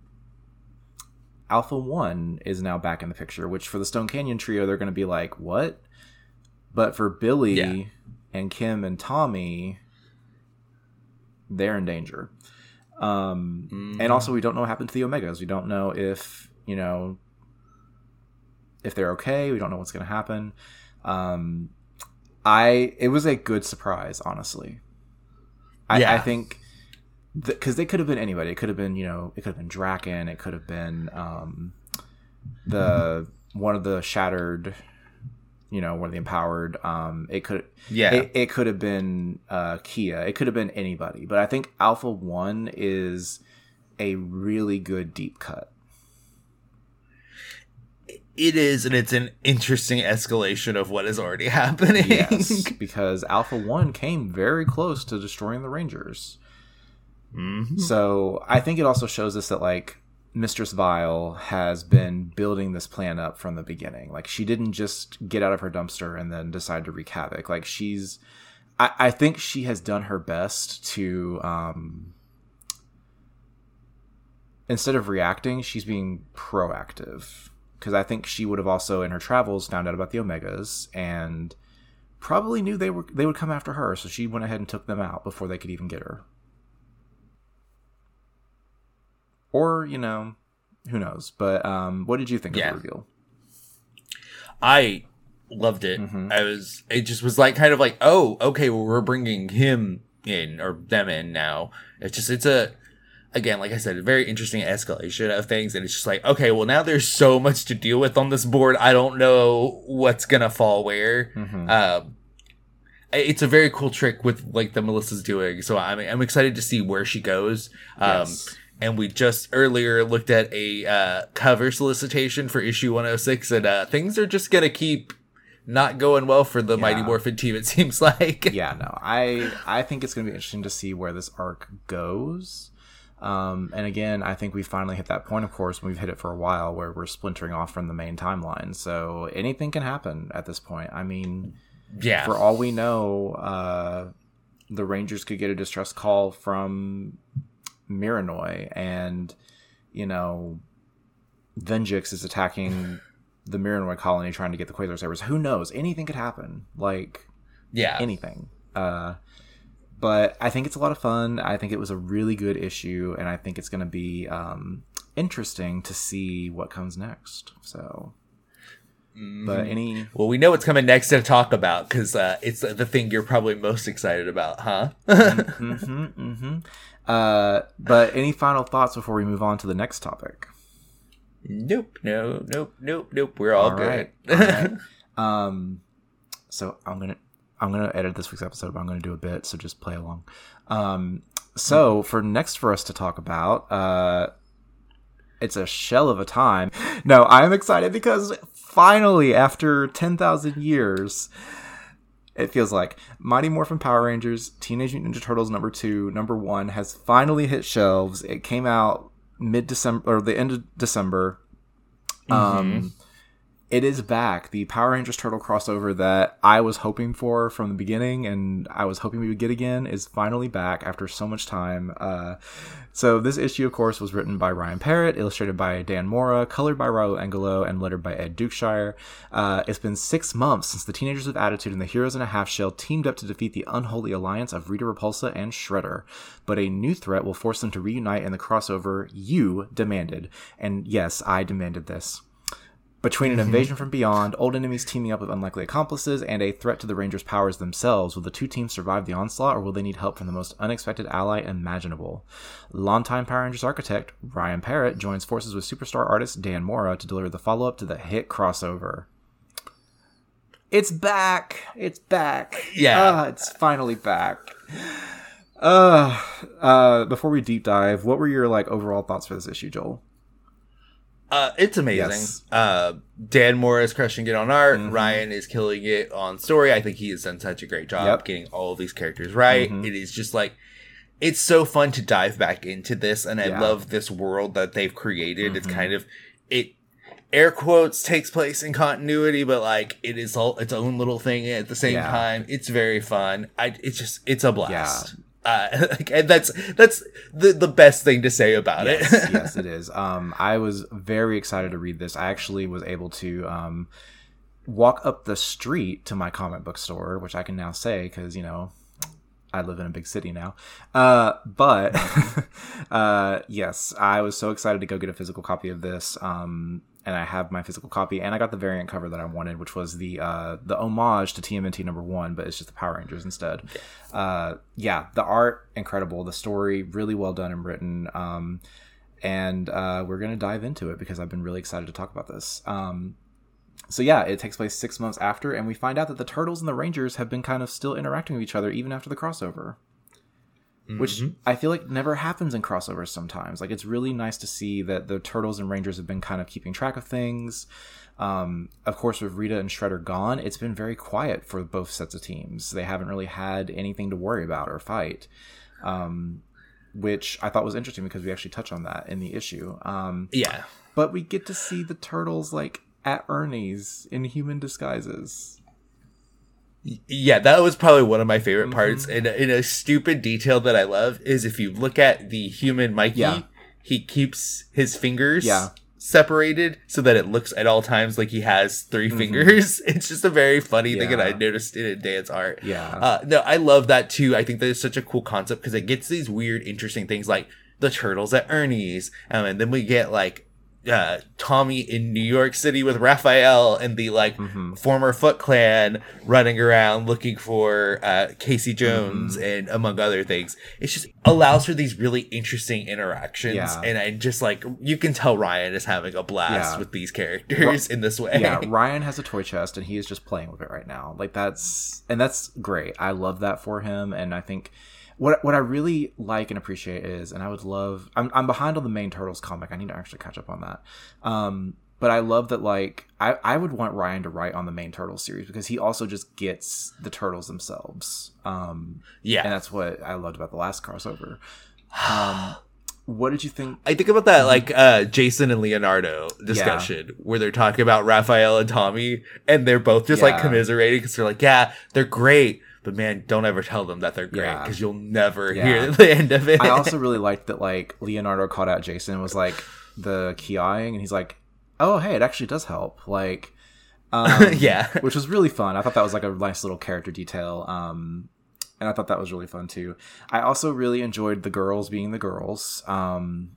Alpha One is now back in the picture, which for the Stone Canyon trio, they're going to be like, what? But for Billy Yeah. and Kim and Tommy, they're in danger. Um, Mhm. And also, we don't know what happened to the Omegas. We don't know if, you know, if they're okay. We don't know what's going to happen. Um, I it was a good surprise, honestly. I, Yeah. I think because they could have been anybody. It could have been you know it could have been Drakkon. It could have been um, the one of the shattered. You know, one of the empowered. Um, it could yeah. it, it could have been uh, Kia. It could have been anybody. But I think Alpha One is a really good deep cut. It is, and it's an interesting escalation of what is already happening. Yes, because Alpha One came very close to destroying the Rangers. Mhm. So I think it also shows us that like Mistress Vile has been building this plan up from the beginning. Like she didn't just get out of her dumpster and then decide to wreak havoc. Like she's, I, I think she has done her best to, um, instead of reacting, she's being proactive. Because I think she would have also in her travels found out about the Omegas and probably knew they were they would come after her. So she went ahead and took them out before they could even get her. or you know who knows but um what did you think Yeah. of the reveal I loved it. Mhm. I was, it just was like kind of like, oh, okay, well, we're bringing him in or them in now. It's just, it's a, again, like I said, a very interesting escalation of things. And it's just like, okay, well, now there's so much to deal with on this board. I don't know what's going to fall where. Mhm. Um, it's a very cool trick with like the Melissa's doing. So I'm, I'm excited to see where she goes. Um, Yes. and we just earlier looked at a uh, cover solicitation for issue 106 and uh, things are just gonna keep not going well for the mighty Yeah. morphin team it seems like yeah no i i think it's going to be interesting to see where this arc goes um and again i think we finally hit that point of course when we've hit it for a while where we're splintering off from the main timeline. So anything can happen at this point. I mean yeah. for all we know uh the rangers could get a distress call from mirinoi and you know venjix is attacking the mirinoi colony trying to get the quasar sabers who knows? Anything could happen. Like yeah. anything. Uh, but I think it's a lot of fun. I think it was a really good issue, and I think it's going to be um, interesting to see what comes next. So, Mm-hmm. but any well we know what's coming next to talk about because uh, it's the thing you're probably most excited about huh hmm hmm Uh, but any final thoughts before we move on to the next topic? nope no nope nope nope we're all, All good right, all right. Um, so I'm gonna I'm gonna edit this week's episode, but I'm gonna do a bit, so just play along. Um, so for next for us to talk about, uh, it's a shell of a time. No, I'm excited because finally, after ten thousand years, it feels like Mighty Morphin Power Rangers Teenage Mutant Ninja Turtles number two, number one has finally hit shelves. It came out mid December or the end of December. Um, it is back. The Power Rangers Turtle crossover that I was hoping for from the beginning and I was hoping we would get again is finally back after so much time. Uh, so this issue, of course, was written by Ryan Parrott, illustrated by Dan Mora, colored by Raul Angulo, and lettered by Ed Dukeshire. Uh, it's been six months since the Teenagers of Attitude and the Heroes in a Half Shell teamed up to defeat the unholy alliance of Rita Repulsa and Shredder. But a new threat will force them to reunite in the crossover you demanded. And yes, I demanded this. Between an invasion from beyond, old enemies teaming up with unlikely accomplices, and a threat to the Rangers' powers themselves, will the two teams survive the onslaught, or will they need help from the most unexpected ally imaginable? Longtime Power Rangers architect Ryan Parrott joins forces with superstar artist Dan Mora to deliver the follow up to the hit crossover. It's back! It's back! Yeah. Ah, it's finally back. Uh, uh, before we deep dive, what were your like overall thoughts for this issue, Joel? Uh, it's amazing. Yes. Uh, Dan Mora is crushing it on art. Mhm. Ryan is killing it on story. I think he has done such a great job Yep. getting all of these characters right. Mhm. It is just like it's so fun to dive back into this, and I Yeah. love this world that they've created. It's Mhm. kind of it. Air quotes takes place in continuity, but like it is all its own little thing at the same Yeah. time. It's very fun. I it's just it's a blast. Uh, like, and that's that's the the best thing to say about yes, it. yes, it is. Um, I was very excited to read this. I actually was able to um, walk up the street to my comic book store, which I can now say because you know I live in a big city now. Uh, but uh, yes, I was so excited to go get a physical copy of this. Um, and I have my physical copy, and I got the variant cover that I wanted, which was the uh, the homage to TMNT number one, but it's just the Power Rangers instead. Uh, yeah, the art incredible, the story really well done and written. Um, and uh, we're gonna dive into it because I've been really excited to talk about this. Um, so yeah, it takes place six months after, and we find out that the turtles and the rangers have been kind of still interacting with each other even after the crossover, which Mhm. I feel like never happens in crossovers. Sometimes, like it's really nice to see that the turtles and rangers have been kind of keeping track of things. Um, of course, with Rita and Shredder gone, it's been very quiet for both sets of teams. They haven't really had anything to worry about or fight. Um, which I thought was interesting because we actually touch on that in the issue. Um, yeah. but we get to see the turtles like at Ernie's in human disguises. Yeah, that was probably one of my favorite parts. And, and a stupid detail that I love is if you look at the human Mikey, Yeah. he keeps his fingers Yeah. separated so that it looks at all times like he has 3 Mhm. fingers. It's just a very funny thing that I noticed in Dan's art. Yeah, Uh, no, I love that too. I think that is such a cool concept because it gets these weird, interesting things like the turtles at Ernie's, um, and then we get like uh, Tommy in New York City with Raphael and the like Mhm. former Foot Clan running around looking for uh, Casey Jones and among other things. It just allows for these really interesting interactions, Yeah. and I just like you can tell Ryan is having a blast Yeah. with these characters in this way. yeah. Ryan has a toy chest and he is just playing with it right now. Like that's and that's great. I love that for him, and I think. What, what I really like and appreciate is, and I would love, I'm, I'm behind on the main Turtles comic. I need to actually catch up on that. Um, but I love that, like, I, I would want Ryan to write on the main Turtles series because he also just gets the Turtles themselves. Um, yeah. and that's what I loved about the last crossover. Um, what did you think? I think about that like uh Jason and Leonardo discussion where they're talking about Raphael and Tommy and they're both just like commiserating because they're like, yeah, they're great, but man, don't ever tell them that they're great Yeah. because you'll never Yeah. hear the end of it. I also really liked that like Leonardo called out Jason was like the keying, and he's like, "Oh, hey, it actually does help." Like, um, yeah. which was really fun. I thought that was like a nice little character detail. Um, and I thought that was really fun too. I also really enjoyed the girls being the girls. Um,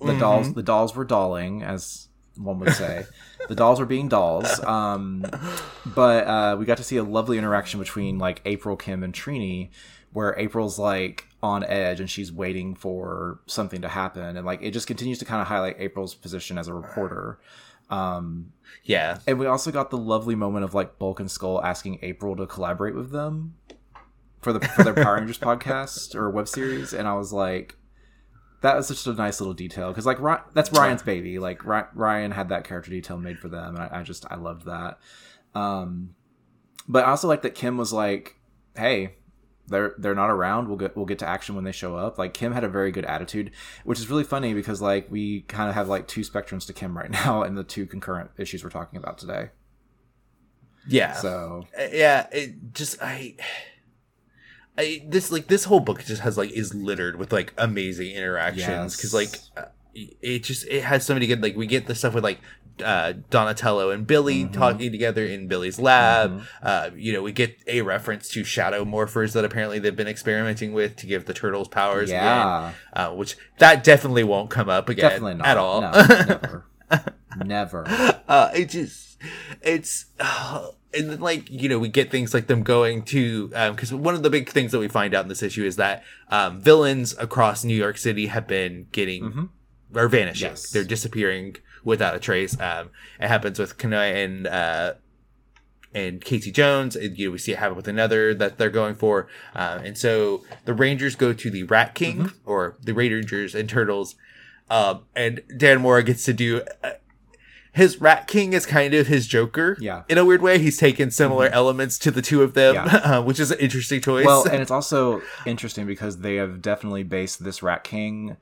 the Mhm. dolls, the dolls were dolling, as one would say. the dolls were being dolls. Um, but uh, we got to see a lovely interaction between like April, Kim, and Trini, where April's like on edge and she's waiting for something to happen, and like it just continues to kind of highlight April's position as a reporter. Um, Yeah. and we also got the lovely moment of like Bulk and Skull asking April to collaborate with them for the for their Power Rangers podcast or web series, and I was like, that was just a nice little detail because like Ry- that's Ryan's baby. Like Ryan had that character detail made for them, and I, I just I loved that. Um, but I also like that Kim was like, hey. They're they're not around. We'll get we'll get to action when they show up. Like Kim had a very good attitude, which is really funny because like we kind of have like two spectrums to Kim right now in the two concurrent issues we're talking about today. Yeah. So Uh, yeah it just i I, this like this whole book just has like is littered with like amazing interactions because like Yes. uh, it just it has so many good like we get the stuff with like uh donatello and billy Mhm. talking together in billy's lab Mhm. uh you know we get a reference to shadow morphers that apparently they've been experimenting with to give the turtles powers again yeah, uh, which that definitely won't come up again definitely not at all No, never, never. uh it just it's uh, and then like you know we get things like them going to because one of the big things that we find out in this issue is that um, villains across new york city have been getting Mhm. or vanishing Yes. they're disappearing without a trace um, it happens with Kanoi and uh, and Casey Jones. And, you know, we see it happen with another that they're going for. Uh, and so the Rangers go to the Rat King Mm-hmm. or the Rangers and Turtles. Um, and Dan Mora gets to do uh, his Rat King is kind of his Joker. Yeah. In a weird way, he's taken similar elements to the two of them, Yeah. uh, which is an interesting choice. Well, and it's also interesting because they have definitely based this Rat King.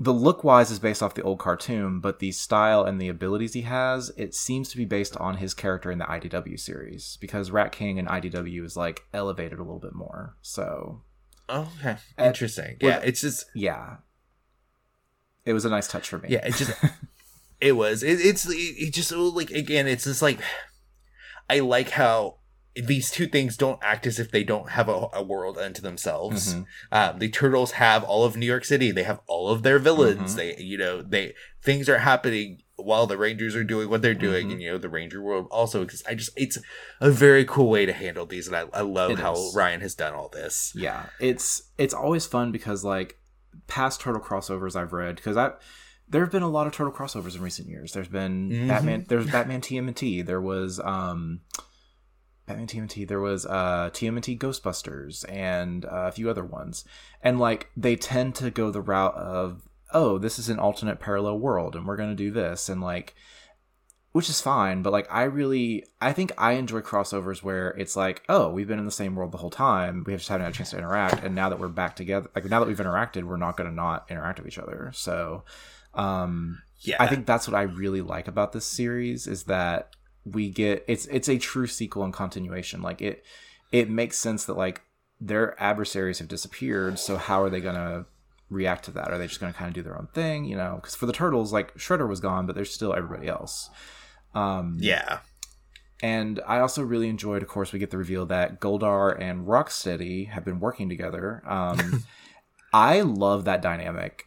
The look wise is based off the old cartoon, but the style and the abilities he has, it seems to be based on his character in the IDW series because Rat King in IDW is like elevated a little bit more. So Oh, okay. Interesting. well, yeah, it's just yeah, it was a nice touch for me. Yeah, it just it was. It, it's it, it just like again, it's just like I like how these two things don't act as if they don't have a, a world unto themselves. Mhm. Um, the turtles have all of New York City. They have all of their villains. Mhm. They, you know, they things are happening while the Rangers are doing what they're doing, Mhm. and you know, the Ranger world also exists. I just, it's a very cool way to handle these, and I, I love It how is. Ryan has done all this. yeah it's it's always fun because like past turtle crossovers i've read because i there have been a lot of turtle crossovers in recent years. There's been Mhm. batman there's batman tmnt there was um batman tmnt there was uh tmnt ghostbusters and uh, a few other ones. And like they tend to go the route of oh this is an alternate parallel world and we're gonna do this and like which is fine but like i really i think i enjoy crossovers where it's like oh we've been in the same world the whole time. We just haven't had a chance to interact. And now that we're back together like now that we've interacted we're not going to not interact with each other. So um Yeah, i think that's what i really like about this series is that we get it's it's a true sequel and continuation. Like it it makes sense that like their adversaries have disappeared so how are they going to react to that? Are they just going to kind of do their own thing you know? Because for the turtles like shredder was gone but there's still everybody else. Um yeah, and I also really enjoyed, of course, we get the reveal that Goldar and Rocksteady have been working together. Um, I love that dynamic.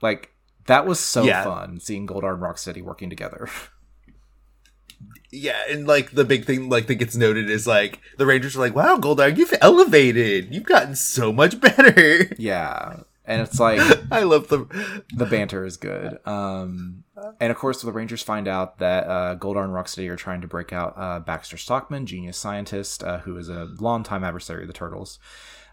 Like, that was so Yeah. fun seeing Goldar and Rocksteady working together. yeah, and like the big thing, like that gets noted is like the Rangers are like, "Wow, Goldar, you've elevated. You've gotten so much better." yeah. And it's like, I love the the banter is good. Um, and of course, the Rangers find out that uh, Goldar and Rocksteady are trying to break out uh, Baxter Stockman, genius scientist, uh, who is a longtime adversary of the Turtles.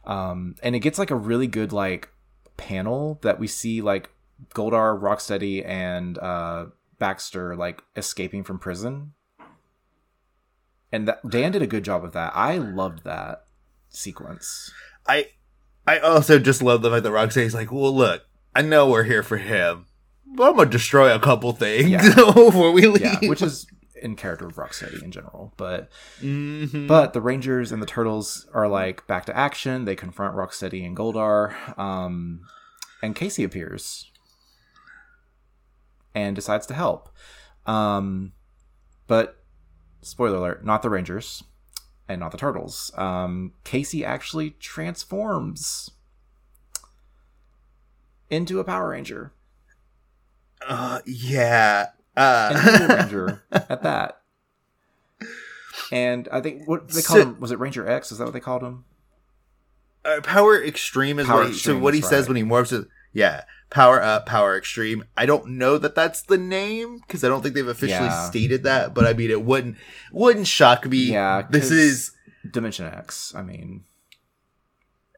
Um, and it gets like a really good like panel that we see like Goldar, Rocksteady, and uh, Baxter like escaping from prison. And that, Dan did a good job of that. I loved that sequence. I I also just love the fact that Rocksteady's like, well, look, I know we're here for him, but I'm gonna destroy a couple things Yeah. before we leave. Yeah, which is in character of Rocksteady in general, but. Mhm. But the Rangers and the Turtles are like back to action. They confront Rocksteady and Goldar, um, and Casey appears and decides to help. Um, but spoiler alert: not the Rangers and not the Turtles. Um, Casey actually transforms into a Power Ranger, uh, yeah, uh, Ranger at that. And I think what they So- him was it Ranger X? Is that what they called him? uh, Power Extreme is Power what he, so what he that's says right. when he morphs. Is, yeah, Power Up, Power Extreme. I don't know that that's the name because I don't think they've officially Yeah. stated that. But I mean, it wouldn't wouldn't shock me. Yeah, this is. Dimension X. I mean,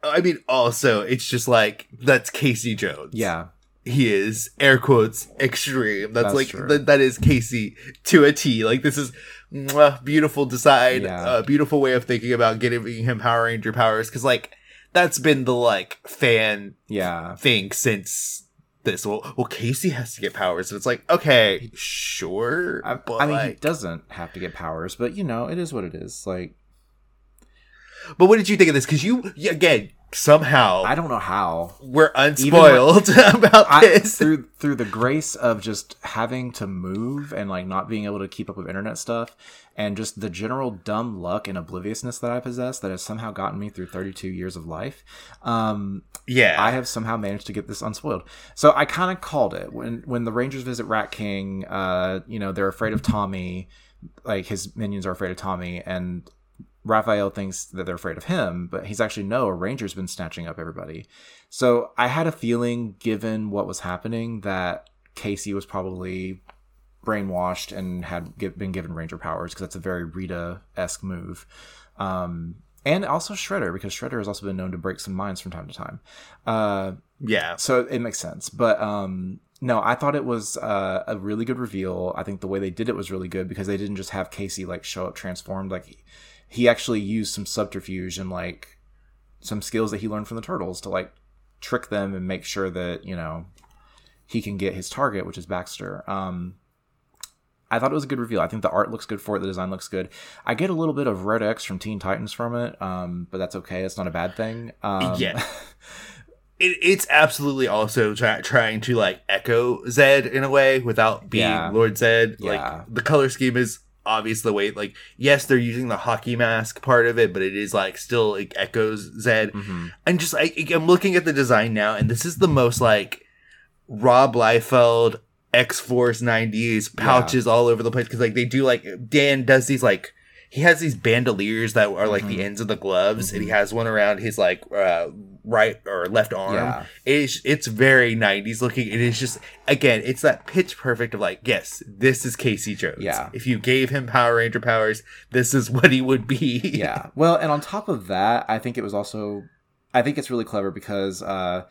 I mean, also, it's just like that's Casey Jones. yeah, he is air quotes extreme. That's, That's like th- that is Casey to a T. Like this is mwah, beautiful design, a Yeah. beautiful way of thinking about giving him Power Ranger powers because like that's been the like fan yeah. thing since this. Well, well, Casey has to get powers, and it's like okay, sure, I, I mean, he doesn't have to get powers, but you know, it is what it is. Like, but what did you think of this? Because you again somehow I don't know how. we're unspoiled about I, this. through through the grace of just having to move and like not being able to keep up with internet stuff and just the general dumb luck and obliviousness that I possess that has somehow gotten me through 32 years of life. Um, yeah, I have somehow managed to get this unspoiled. So I kind of called it when when the Rangers visit Rat King. Uh, you know, they're afraid of Tommy. Like his minions are afraid of Tommy, and Raphael thinks that they're afraid of him, but he's actually no. A Ranger's been snatching up everybody. So I had a feeling, given what was happening, that Casey was probably brainwashed and had been given Ranger powers because that's a very Rita esque move. Um, and also Shredder because Shredder has also been known to break some minds from time to time. Uh, yeah. so it makes sense. But um, no, I thought it was uh, a really good reveal. I think the way they did it was really good because they didn't just have Casey like show up transformed. Like he, actually used some subterfuge and like some skills that he learned from the turtles to like trick them and make sure that you know he can get his target, which is Baxter. Um, I thought it was a good reveal. I think the art looks good for it. The design looks good. I get a little bit of Red X from Teen Titans from it, um, but that's okay. It's not a bad thing. Um, Yeah. it, it's absolutely also try, trying to like echo Zed in a way without being Yeah. Lord Zed. Yeah. Like the color scheme is obvious the way like yes they're using the hockey mask part of it, but it is like still like echoes Zed. mhm. And just I, I'm looking at the design now, and this is the most like Rob Liefeld X Force '90s pouches all over the place because like they do like Dan does these like he has these bandoliers that are like Mhm. the ends of the gloves, and he has one around his like uh, right or left arm. Yeah. It's it's very '90s looking. It is just again, it's that pitch perfect of like, yes, this is Casey Jones. Yeah. If you gave him Power Ranger powers, this is what he would be. yeah. Well, and on top of that, I think it was also, I think it's really clever because uh,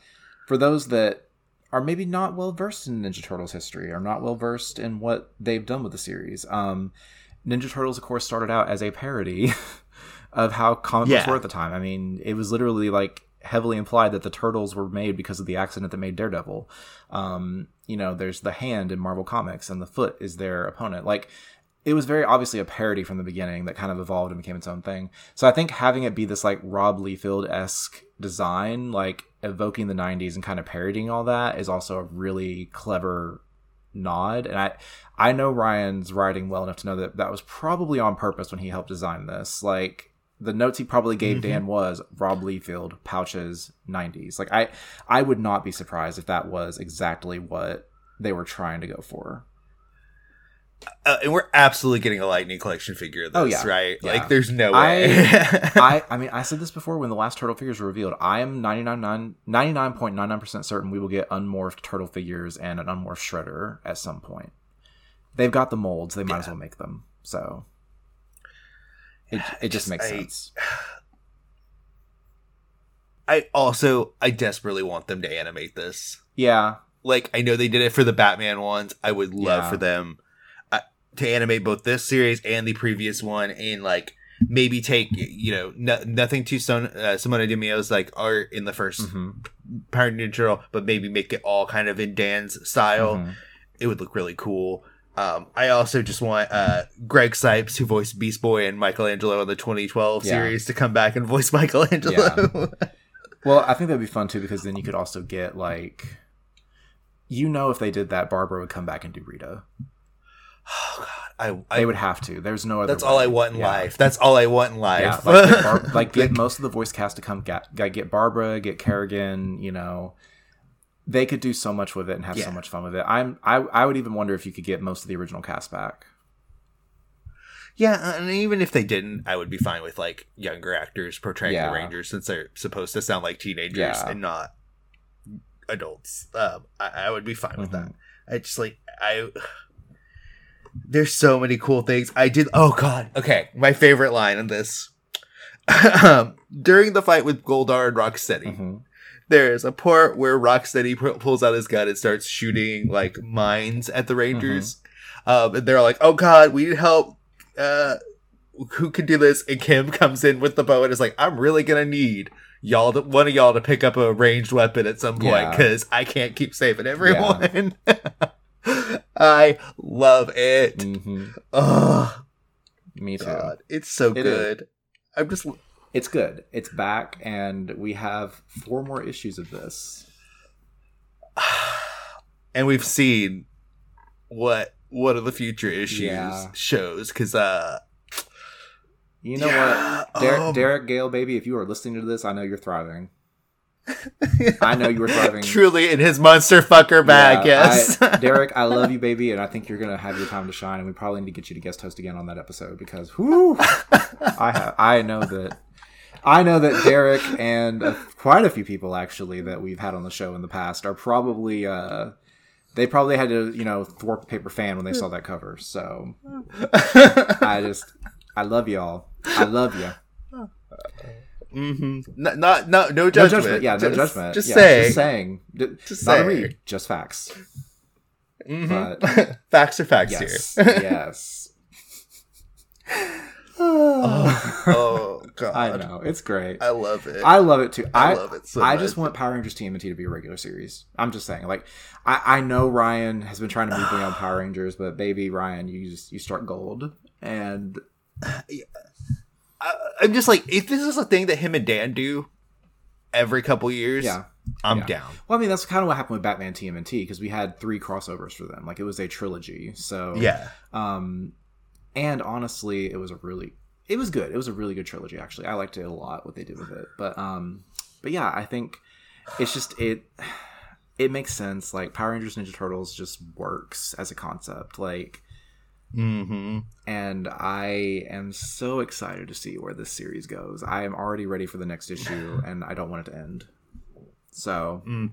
for those that are maybe not well versed in Ninja Turtles history, or not well versed in what they've done with the series, um, Ninja Turtles, of course, started out as a parody of how comic books Yeah. were at the time. I mean, it was literally like heavily implied that the turtles were made because of the accident that made Daredevil. Um, you know, there's the hand in Marvel Comics, and the foot is their opponent. Like, it was very obviously a parody from the beginning that kind of evolved and became its own thing. So I think having it be this like Rob Liefeld esque design, like evoking the '90s and kind of parodying all that, is also a really clever nod. And I, I know Ryan's writing well enough to know that that was probably on purpose when he helped design this. Like the notes he probably gave Mhm. Dan was Rob Liefeld pouches '90s. Like I, I would not be surprised if that was exactly what they were trying to go for. Uh, and we're absolutely getting a Lightning Collection figure of this, Oh, yeah. right? Yeah. Like, there's no way. I, I mean, I said this before when the last turtle figures were revealed. I am 99.99% certain we will get unmorphed turtle figures and an unmorphed shredder at some point. They've got the molds; they might as well make them. So it it just Just- makes I- sense. I also, I desperately want them to animate this. Yeah, Like, I know they did it for the Batman ones. I would love Yeah. for them uh, to animate both this series and the previous one, and like maybe take you know no, nothing too Son, uh, Simone Di Meo's like art in the 1st hmm Power Turtle, but maybe make it all kind of in Dan's style. Mhm. It would look really cool. Um, I also just want uh, Greg Cipes, who voiced Beast Boy and Michelangelo in the 2012 Yeah. series, to come back and voice Michelangelo. Well, I think that'd be fun too because then you could also get like, you know, if they did that, Barbara would come back and do Rita. oh God, I, They would have to. There's no other. that's all. I want in Yeah. life. That's all I want in Yeah, life. like get, Bar- like get most of the voice cast to come get, get get Barbara, get Kerrigan. You know, they could do so much with it and have so much fun with it. I'm I I would even wonder if you could get most of the original cast back. yeah, and even if they didn't, I would be fine with like younger actors portraying Yeah. the Rangers since they're supposed to sound like teenagers Yeah. and not adults. Um, I, I would be fine with Mhm. that. I just like I. There's so many cool things. I did. Oh God. Okay, my favorite line in this. um, during the fight with Goldar and Rocksteady, Mhm. there's a part where Rocksteady pu- pulls out his gun and starts shooting like mines at the Rangers. Um, and they're like, "Oh God, we need help. Uh, who can do this?" And Kim comes in with the bow and is like, "I'm really gonna need y'all, to, one of y'all, to pick up a ranged weapon at some point Yeah. because I can't keep saving everyone." I love it. Oh Me too. God, it's so It is. good. I'm just It's good. It's back, and we have four more issues of this. and we've seen what what of the future issues Yeah. shows because uh You know Yeah, what, Derek, um, Derek Gale, baby, if you are listening to this, I know you're thriving. I know you were thriving. truly in his monster fucker bag Yeah, yes I- Derek, I love you, baby, and I think you're gonna have your time to shine. And we probably need to get you to guest host again on that episode because, whoo, I have, I know that, I know that Derek and uh, quite a few people actually that we've had on the show in the past are probably, uh, they probably had to, you know, thwart the paper fan when they saw that cover. So I just, I love y'all. I love you. Mm-hmm. not, not no no No judgment, judgment. Yeah, no judgment. just yeah, saying Just saying. Just not a read, just facts. Mhm. But facts are facts yes, here yes. oh, oh god I know it's great. I love it I love it too. I I, love it so I much. just want Power Rangers TMNT to be a regular series. I'm just saying, like, I, I know Ryan has been trying to move me on Power Rangers, but baby Ryan, you just you start gold, and I, I'm just like if this is a thing that him and Dan do every couple years yeah. I'm Yeah. down Well, I mean that's kind of what happened with Batman TMNT because we had three crossovers for them. Like it was a trilogy. So yeah Um, and honestly, it was a really, it was good. It was a really good trilogy. Actually, I liked it a lot what they did with it. But um, but yeah, I think it's just it. It makes sense. Like Power Rangers Ninja Turtles just works as a concept. Like, mm-hmm and I am so excited to see where this series goes. I am already ready for the next issue, and I don't want it to end. So mm.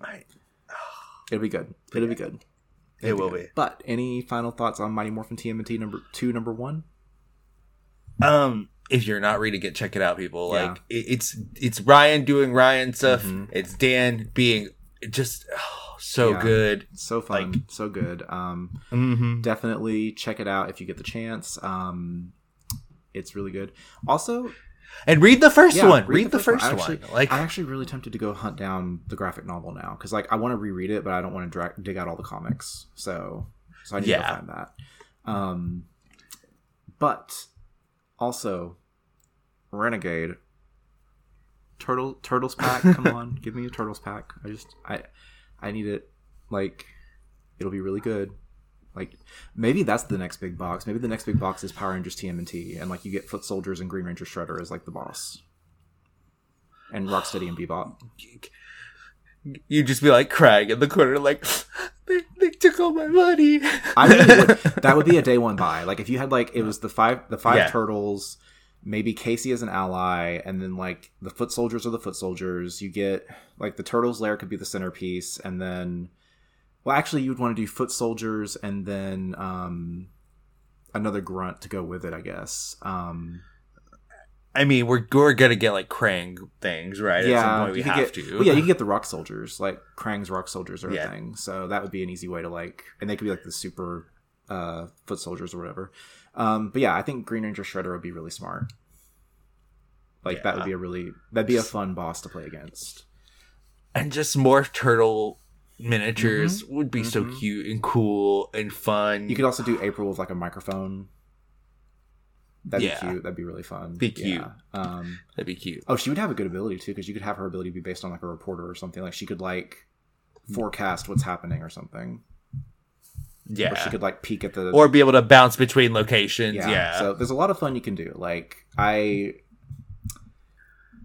I- it'll be good. It'll be good. It will be But any final thoughts on Mighty Morphin TMNT number two, number one? um if you're not reading it check it out people Yeah. like it, it's it's ryan doing ryan stuff Mhm. it's dan being just oh, so Yeah. good So fun, so good. Um, mm-hmm. definitely check it out if you get the chance. Um, it's really good. Also, and read the first yeah, one read, the, first I one, Actually, like I'm actually really tempted to go hunt down the graphic novel now because, like, I want to reread it, but I don't want to dra- dig out all the comics. So, so I need to Yeah. go find that. Um, but also, Renegade. Turtle Turtles pack, come on, give me a Turtles pack. I just I I need it. Like it'll be really good. Like maybe that's the next big box. Maybe the next big box is Power Rangers TMNT, and like you get Foot Soldiers and Green Ranger Shredder as like the boss, and Rocksteady and Bebop. You'd just be like crying in the corner like they, they took all my money I really would. That would be a day one buy. Like if you had like it was the five the five Yeah. turtles, maybe Casey as an ally, and then like the foot soldiers are the foot soldiers. You get like the turtles lair could be the centerpiece, and then well actually you'd want to do foot soldiers and then um another grunt to go with it, I guess. Um i mean we're, we're gonna get like krang things right at some yeah, point we have get, to well, yeah, you can get the rock soldiers, like Krang's rock soldiers or Yeah. a thing. So that would be an easy way to like, and they could be like the super uh, foot soldiers or whatever. Um, but yeah, I think Green Ranger Shredder would be really smart. Like that would be a really that'd be a fun boss to play against. and just more turtle miniatures Mm-hmm. would be so Mhm. cute and cool and fun You could also do April with like a microphone. That'd Yeah. be cute. That'd be really fun. Be cute. Yeah. Um, that'd be cute oh, she would have a good ability too, because you could have her ability be based on like a reporter or something. Like she could like forecast what's happening or something. yeah Or she could like peek at the or be able to bounce between locations yeah, So there's a lot of fun you can do. Like I,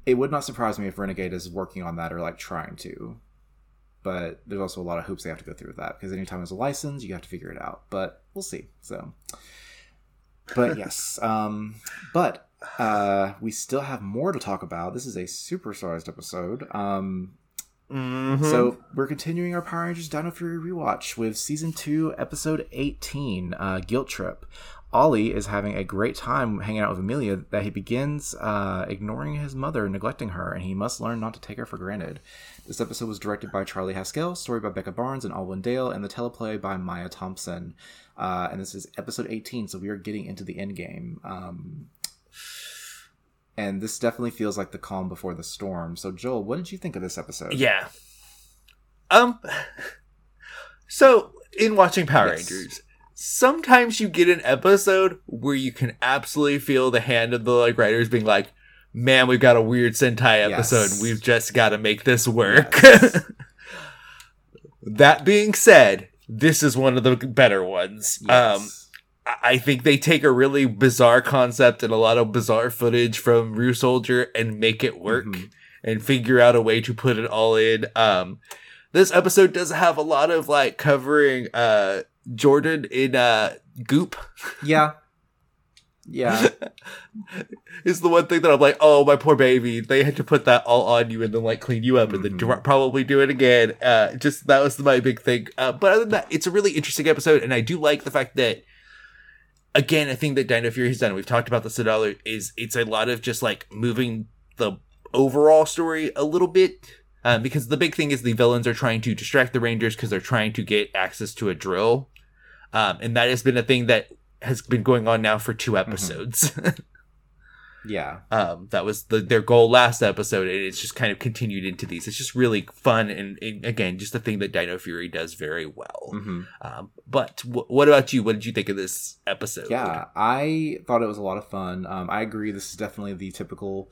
it would not surprise me if Renegade is working on that or like trying to. But there's also a lot of hoops they have to go through with that because anytime there's a license, you have to figure it out. But we'll see. So, but yes, um, but uh, we still have more to talk about. This is a supersized episode. Um, Mhm. So we're continuing our Power Rangers Dino Fury rewatch with season two, episode eighteen, uh, Guilt Trip. Ollie is having a great time hanging out with Amelia that he begins uh, ignoring his mother, neglecting her, and he must learn not to take her for granted. This episode was directed by Charlie Haskell, story by Becca Barnes and Alwyn Dale, and the teleplay by Maya Thompson. Uh, and this is episode 18, so we are getting into the end game. Um, and this definitely feels like the calm before the storm. So, Joel, what did you think of this episode? Yeah. Um. So, in watching Power Yes. Rangers, sometimes you get an episode where you can absolutely feel the hand of the like writers being like, "Man, we've got a weird Sentai episode. Yes. We've just got to make this work." Yes. that being said, this is one of the better ones. Um, Yes. I- I think they take a really bizarre concept and a lot of bizarre footage from Ryusoulger and make it work Mhm. and figure out a way to put it all in. Um, this episode does have a lot of like covering uh Jordan in uh goop yeah. Yeah. is the one thing that I'm like, oh my poor baby, they had to put that all on you and then like clean you up and then Mhm. dr- probably do it again. Uh, just that was my big thing. Uh, but other than that, it's a really interesting episode, and I do like the fact that. Again, I think that Dino Fury has done. We've talked about this at all. Is it's a lot of just like moving the overall story a little bit um, because the big thing is the villains are trying to distract the Rangers because they're trying to get access to a drill, um, and that has been a thing that has been going on now for two episodes. Yeah. um, that was the, their goal last episode, and it's just kind of continued into these. It's just really fun, and, and again, just a thing that Dino Fury does very well. hmm Um, but w- what about you? What did you think of this episode? Yeah, I thought it was a lot of fun. Um, I agree. This is definitely the typical.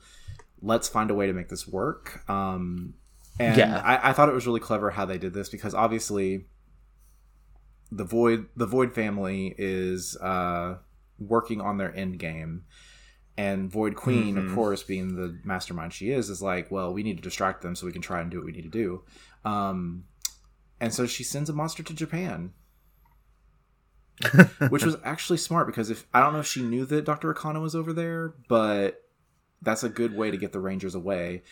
Let's find a way to make this work. Um, and Yeah. I, I thought it was really clever how they did this because obviously, the void the void family is uh, working on their end game, and Void Queen, of Mhm. course, being the mastermind she is, is like, well, we need to distract them so we can try and do what we need to do. Um, and so she sends a monster to Japan which was actually smart because if I don't know if she knew that Dr. Akana was over there, but that's a good way to get the Rangers away.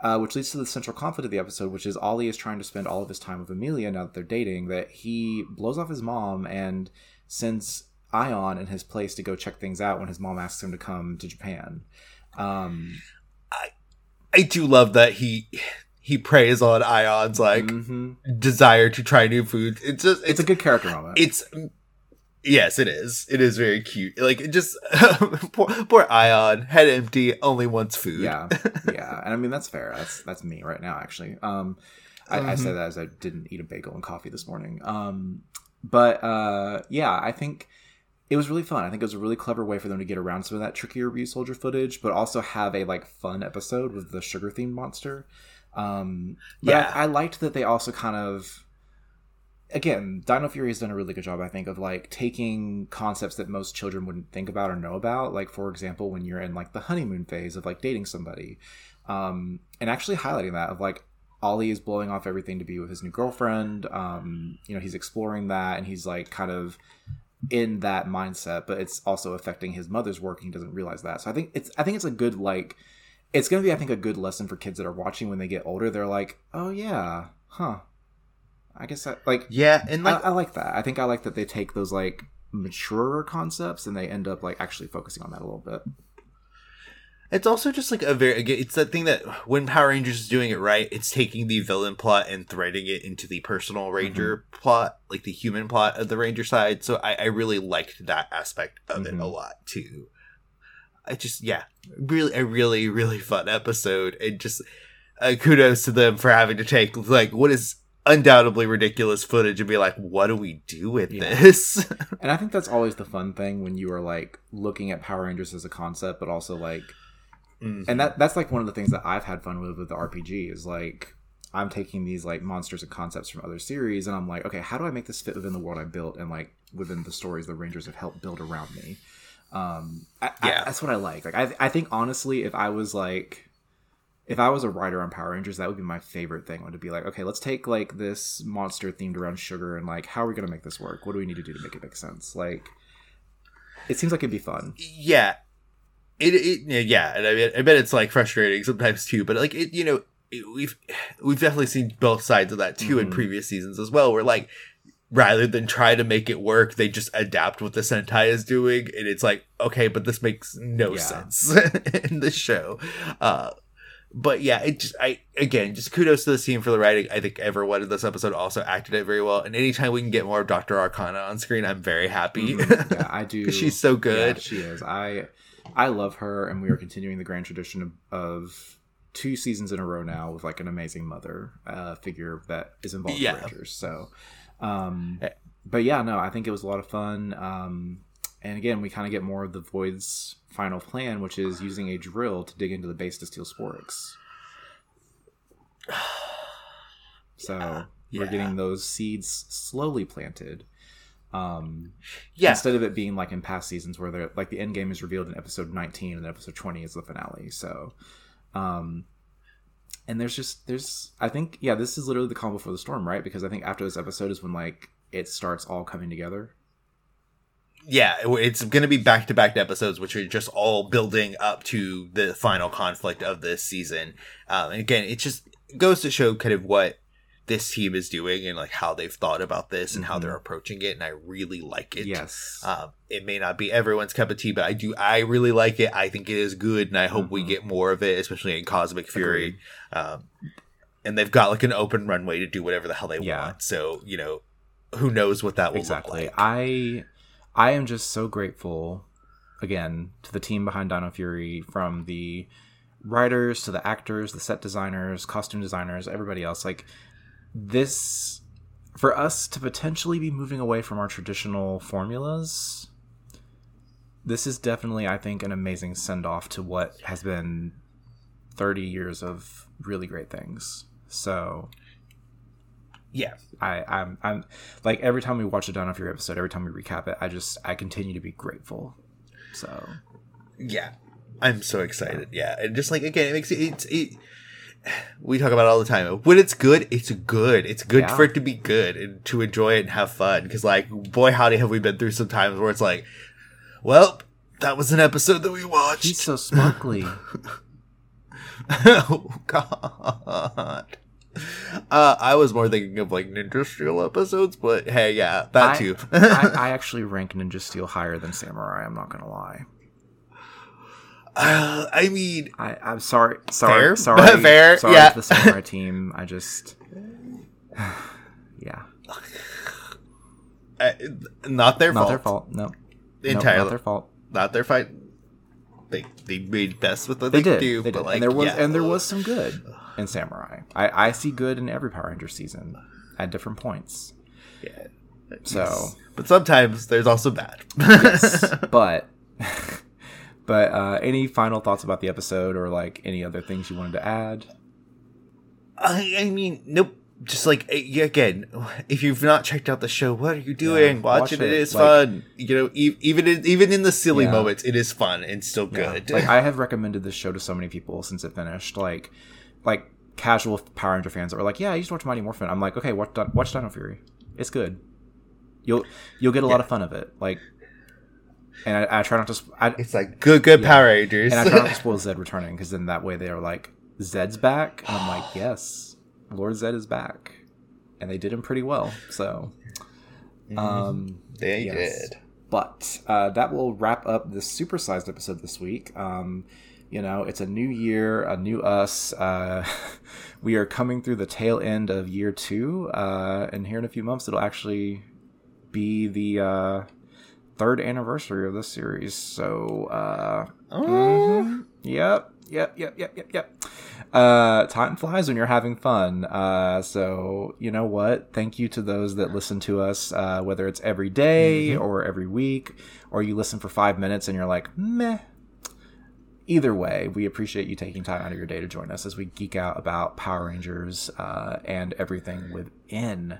Uh, which leads to the central conflict of the episode, which is Ollie is trying to spend all of his time with Amelia now that they're dating. That he blows off his mom and sends Ion in his place to go check things out when his mom asks him to come to Japan. Um, I do love that he he preys on Ion's like mhm. desire to try new foods. It's just It's a good character moment. it's yes, it is. It is very cute. Like it just poor, poor Ion, head empty, only wants food. yeah. Yeah. And i mean that's fair. That's that's me right now actually. Um I, I say that as i didn't eat a bagel and coffee this morning. Um but uh yeah i think it was really fun. I think it was a really clever way for them to get around some of that trickier Ryusoulger footage but also have a like fun episode with the sugar themed monster. Um but Yeah. I, I liked that they also kind of again dino fury has done a really good job i think of like taking concepts that most children wouldn't think about or know about. Like for example when you're in like the honeymoon phase of like dating somebody um and actually highlighting that of like ollie is blowing off everything to be with his new girlfriend um you know he's exploring that and he's like kind of in that mindset but it's also affecting his mother's work and he doesn't realize that. So i think it's i think it's a good like it's going to be i think a good lesson for kids that are watching when they get older. They're like oh yeah huh i guess that like Yeah, and like I, I like that. I think I like that they take those like maturer concepts and they end up like actually focusing on that a little bit. It's also just like a very it's that thing that when Power Rangers is doing it right, it's taking the villain plot and threading it into the personal Ranger plot, like the human plot of the Ranger side. So I, I really liked that aspect of it a Mhm. lot too. I just yeah, really a really really fun episode, and just uh, kudos to them for having to take like what is undoubtedly ridiculous footage and be like, what do we do with Yeah. this? And I think that's always the fun thing when you are like looking at Power Rangers as a concept, but also like, and that that's like one of the things that I've had fun with with the RPG is like I'm taking these like monsters and concepts from other series, and I'm like, okay, how do I make this fit within the world I built and like within the stories the Rangers have helped build around me? Um, I, I- Yeah. that's what I like. Like, I I think honestly, if I was like if I was a writer on Power Rangers, that would be my favorite thing. Would it be like, okay, let's take like this monster themed around sugar, and like, how are we gonna make this work? What do we need to do to make it make sense? Like, it seems like it'd be fun. yeah it, it yeah and I, mean, I bet it's like frustrating sometimes too but like it you know it- we've we've definitely seen both sides of that too in Mhm. previous seasons as well. Where like rather than try to make it work, they just adapt what the Sentai is doing, and it's like okay, but this makes no Yeah. sense in the show. Uh, but yeah, it just I again just kudos to the team for the writing. I think everyone in this episode also acted it very well, and anytime we can get more of Doctor Akana on screen, I'm very happy. Mhm. yeah, I do. she's so good. Yeah, she is. I I love her, and we are continuing the grand tradition of, of two seasons in a row now with like an amazing mother uh, figure that is involved Yeah. in Rangers. So, um, Eh. but yeah, no, I think it was a lot of fun. Um, and again, we kind of get more of the Void's final plan, which is using a drill to dig into the base to steal Sporix. So we're Yeah. getting those seeds slowly planted. Um, yeah, instead of it being like in past seasons where they're like the end game is revealed in episode 19 and episode 20 is the finale so um and there's just there's i think yeah this is literally the calm before the storm right because i think after this episode is when like it starts all coming together yeah, it's going to be back to back episodes, which are just all building up to the final conflict of this season. Um, and again, it just goes to show kind of what this team is doing and like how they've thought about this and how Mhm. they're approaching it. And I really like it. yes Um, it may not be everyone's cup of tea, but I do. I really like it. I think it is good, and I hope we Mhm. get more of it, especially in Cosmic Fury. Um, and they've got like an open runway to do whatever the hell they Yeah. want. So you know, who knows what that will exactly look like? i i am just so grateful again to the team behind dino fury from the writers to the actors the set designers costume designers everybody else. Like this for us to potentially be moving away from our traditional formulas this is definitely i think an amazing send off to what has been 30 years of really great things. So yeah, I, I'm, I'm like every time we watch a Dino Fury episode, every time we recap it, I just, I continue to be grateful. So yeah. I'm so excited. Yeah, and just like again, it makes it. It's it. We talk about it all the time. When it's good, it's good. It's good Yeah. for it to be good and to enjoy it and have fun. Because like, boy, howdy, have we been through some times where it's like, well, that was an episode that we watched. he's so sparkly. oh God. Uh, I was more thinking of like Ninja Steel episodes, but hey, yeah, that I, too. I, I actually rank Ninja Steel higher than Samurai. I'm not gonna lie. Uh, I mean, I, I'm sorry, sorry, Fair. sorry, Fair, sorry yeah. to the Samurai team. I just, yeah, uh, not their fault. not fault. their fault. No, no, Entirely. not their fault. Not their fight. They they made best with what They they, did, do, they but did. like and there was, yeah. and there was some good in Samurai. I, I see good in every Power Ranger season at different points. Yeah. So. Yes. but sometimes there's also bad. but but uh any final thoughts about the episode or like any other things you wanted to add I, I mean, nope. Just like again, if you've not checked out the show, what are you doing? Yeah, watch, watch it. it. It is Like- fun. You know, e- even in, even in the silly Yeah. moments, it is fun and still Yeah. good. like i have recommended this show to so many people since it finished like like casual power ranger fans that were like yeah i used to watch mighty morphin i'm like okay watch, watch dino fury it's good you'll you'll get a lot of fun of it like and i, I try not to sp- I, it's like good, good Yeah. Power Rangers. and i try not to spoil zed returning because then that way they're like zed's back and i'm like yes lord zed is back and they did him pretty well so um they yes. did. But uh, that will wrap up this supersized episode this week. Um, you know, it's a new year, a new us. Uh, we are coming through the tail end of year two, uh, and here in a few months, it'll actually be the uh, third anniversary of this series. So, uh, Oh, mhm. yep, yep, yep, yep, yep, yep. Uh, time flies when you're having fun. Uh, so you know what? Thank you to those that listen to us, uh, whether it's every day or every week, or you listen for five minutes and you're like, meh. Either way, we appreciate you taking time out of your day to join us as we geek out about Power Rangers uh, and everything within.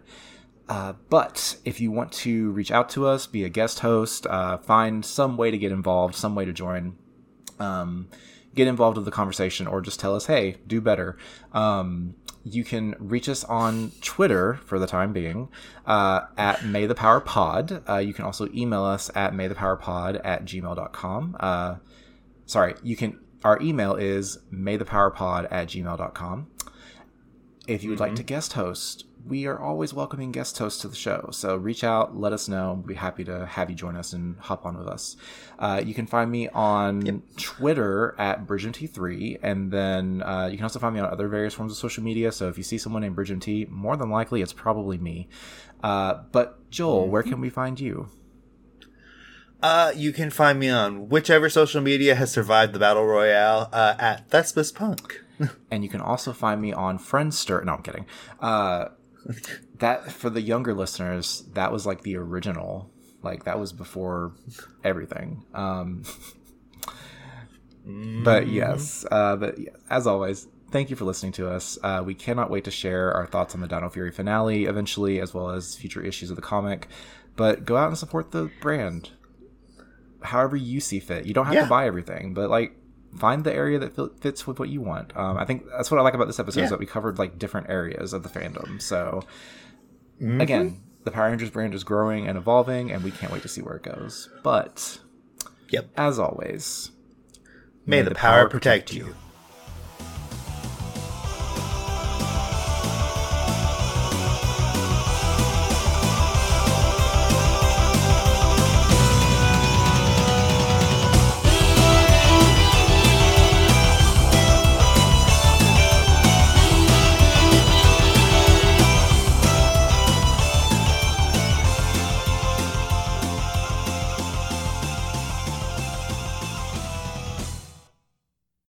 Uh, but if you want to reach out to us, be a guest host, uh, find some way to get involved, some way to join, um, get involved with the conversation, or just tell us, hey, do better. Um, you can reach us on Twitter for the time being uh, at May the Power Pod. Uh, you can also email us at maythepowerpod at gmail.com. Uh, sorry, you can. Our email is maythepowerpod at gmail.com. If you would like to guest host, we are always welcoming guest hosts to the show. So reach out, let us know. We'll be happy to have you join us and hop on with us. Uh, you can find me on Twitter at BridgeMT3, and then uh, you can also find me on other various forms of social media. So if you see someone named BridgeMT, more than likely it's probably me. Uh, but Joel, where can we find you? Uh, you can find me on whichever social media has survived the battle royale uh, at Thespis Punk. and you can also find me on Friendster. No, I'm kidding. Uh, that for the younger listeners, that was like the original. Like that was before everything. Um, but yes, uh, but yeah, as always, thank you for listening to us. Uh, we cannot wait to share our thoughts on the Dino Fury finale eventually, as well as future issues of the comic. But go out and support the brand, however you see fit. You don't have Yeah. to buy everything, but like find the area that fits with what you want. Um, I think that's what I like about this episode is that we covered like different areas of the fandom. So Mm-hmm. again, the Power Rangers brand is growing and evolving, and we can't wait to see where it goes. But Yep. as always, May, the, power, protect you.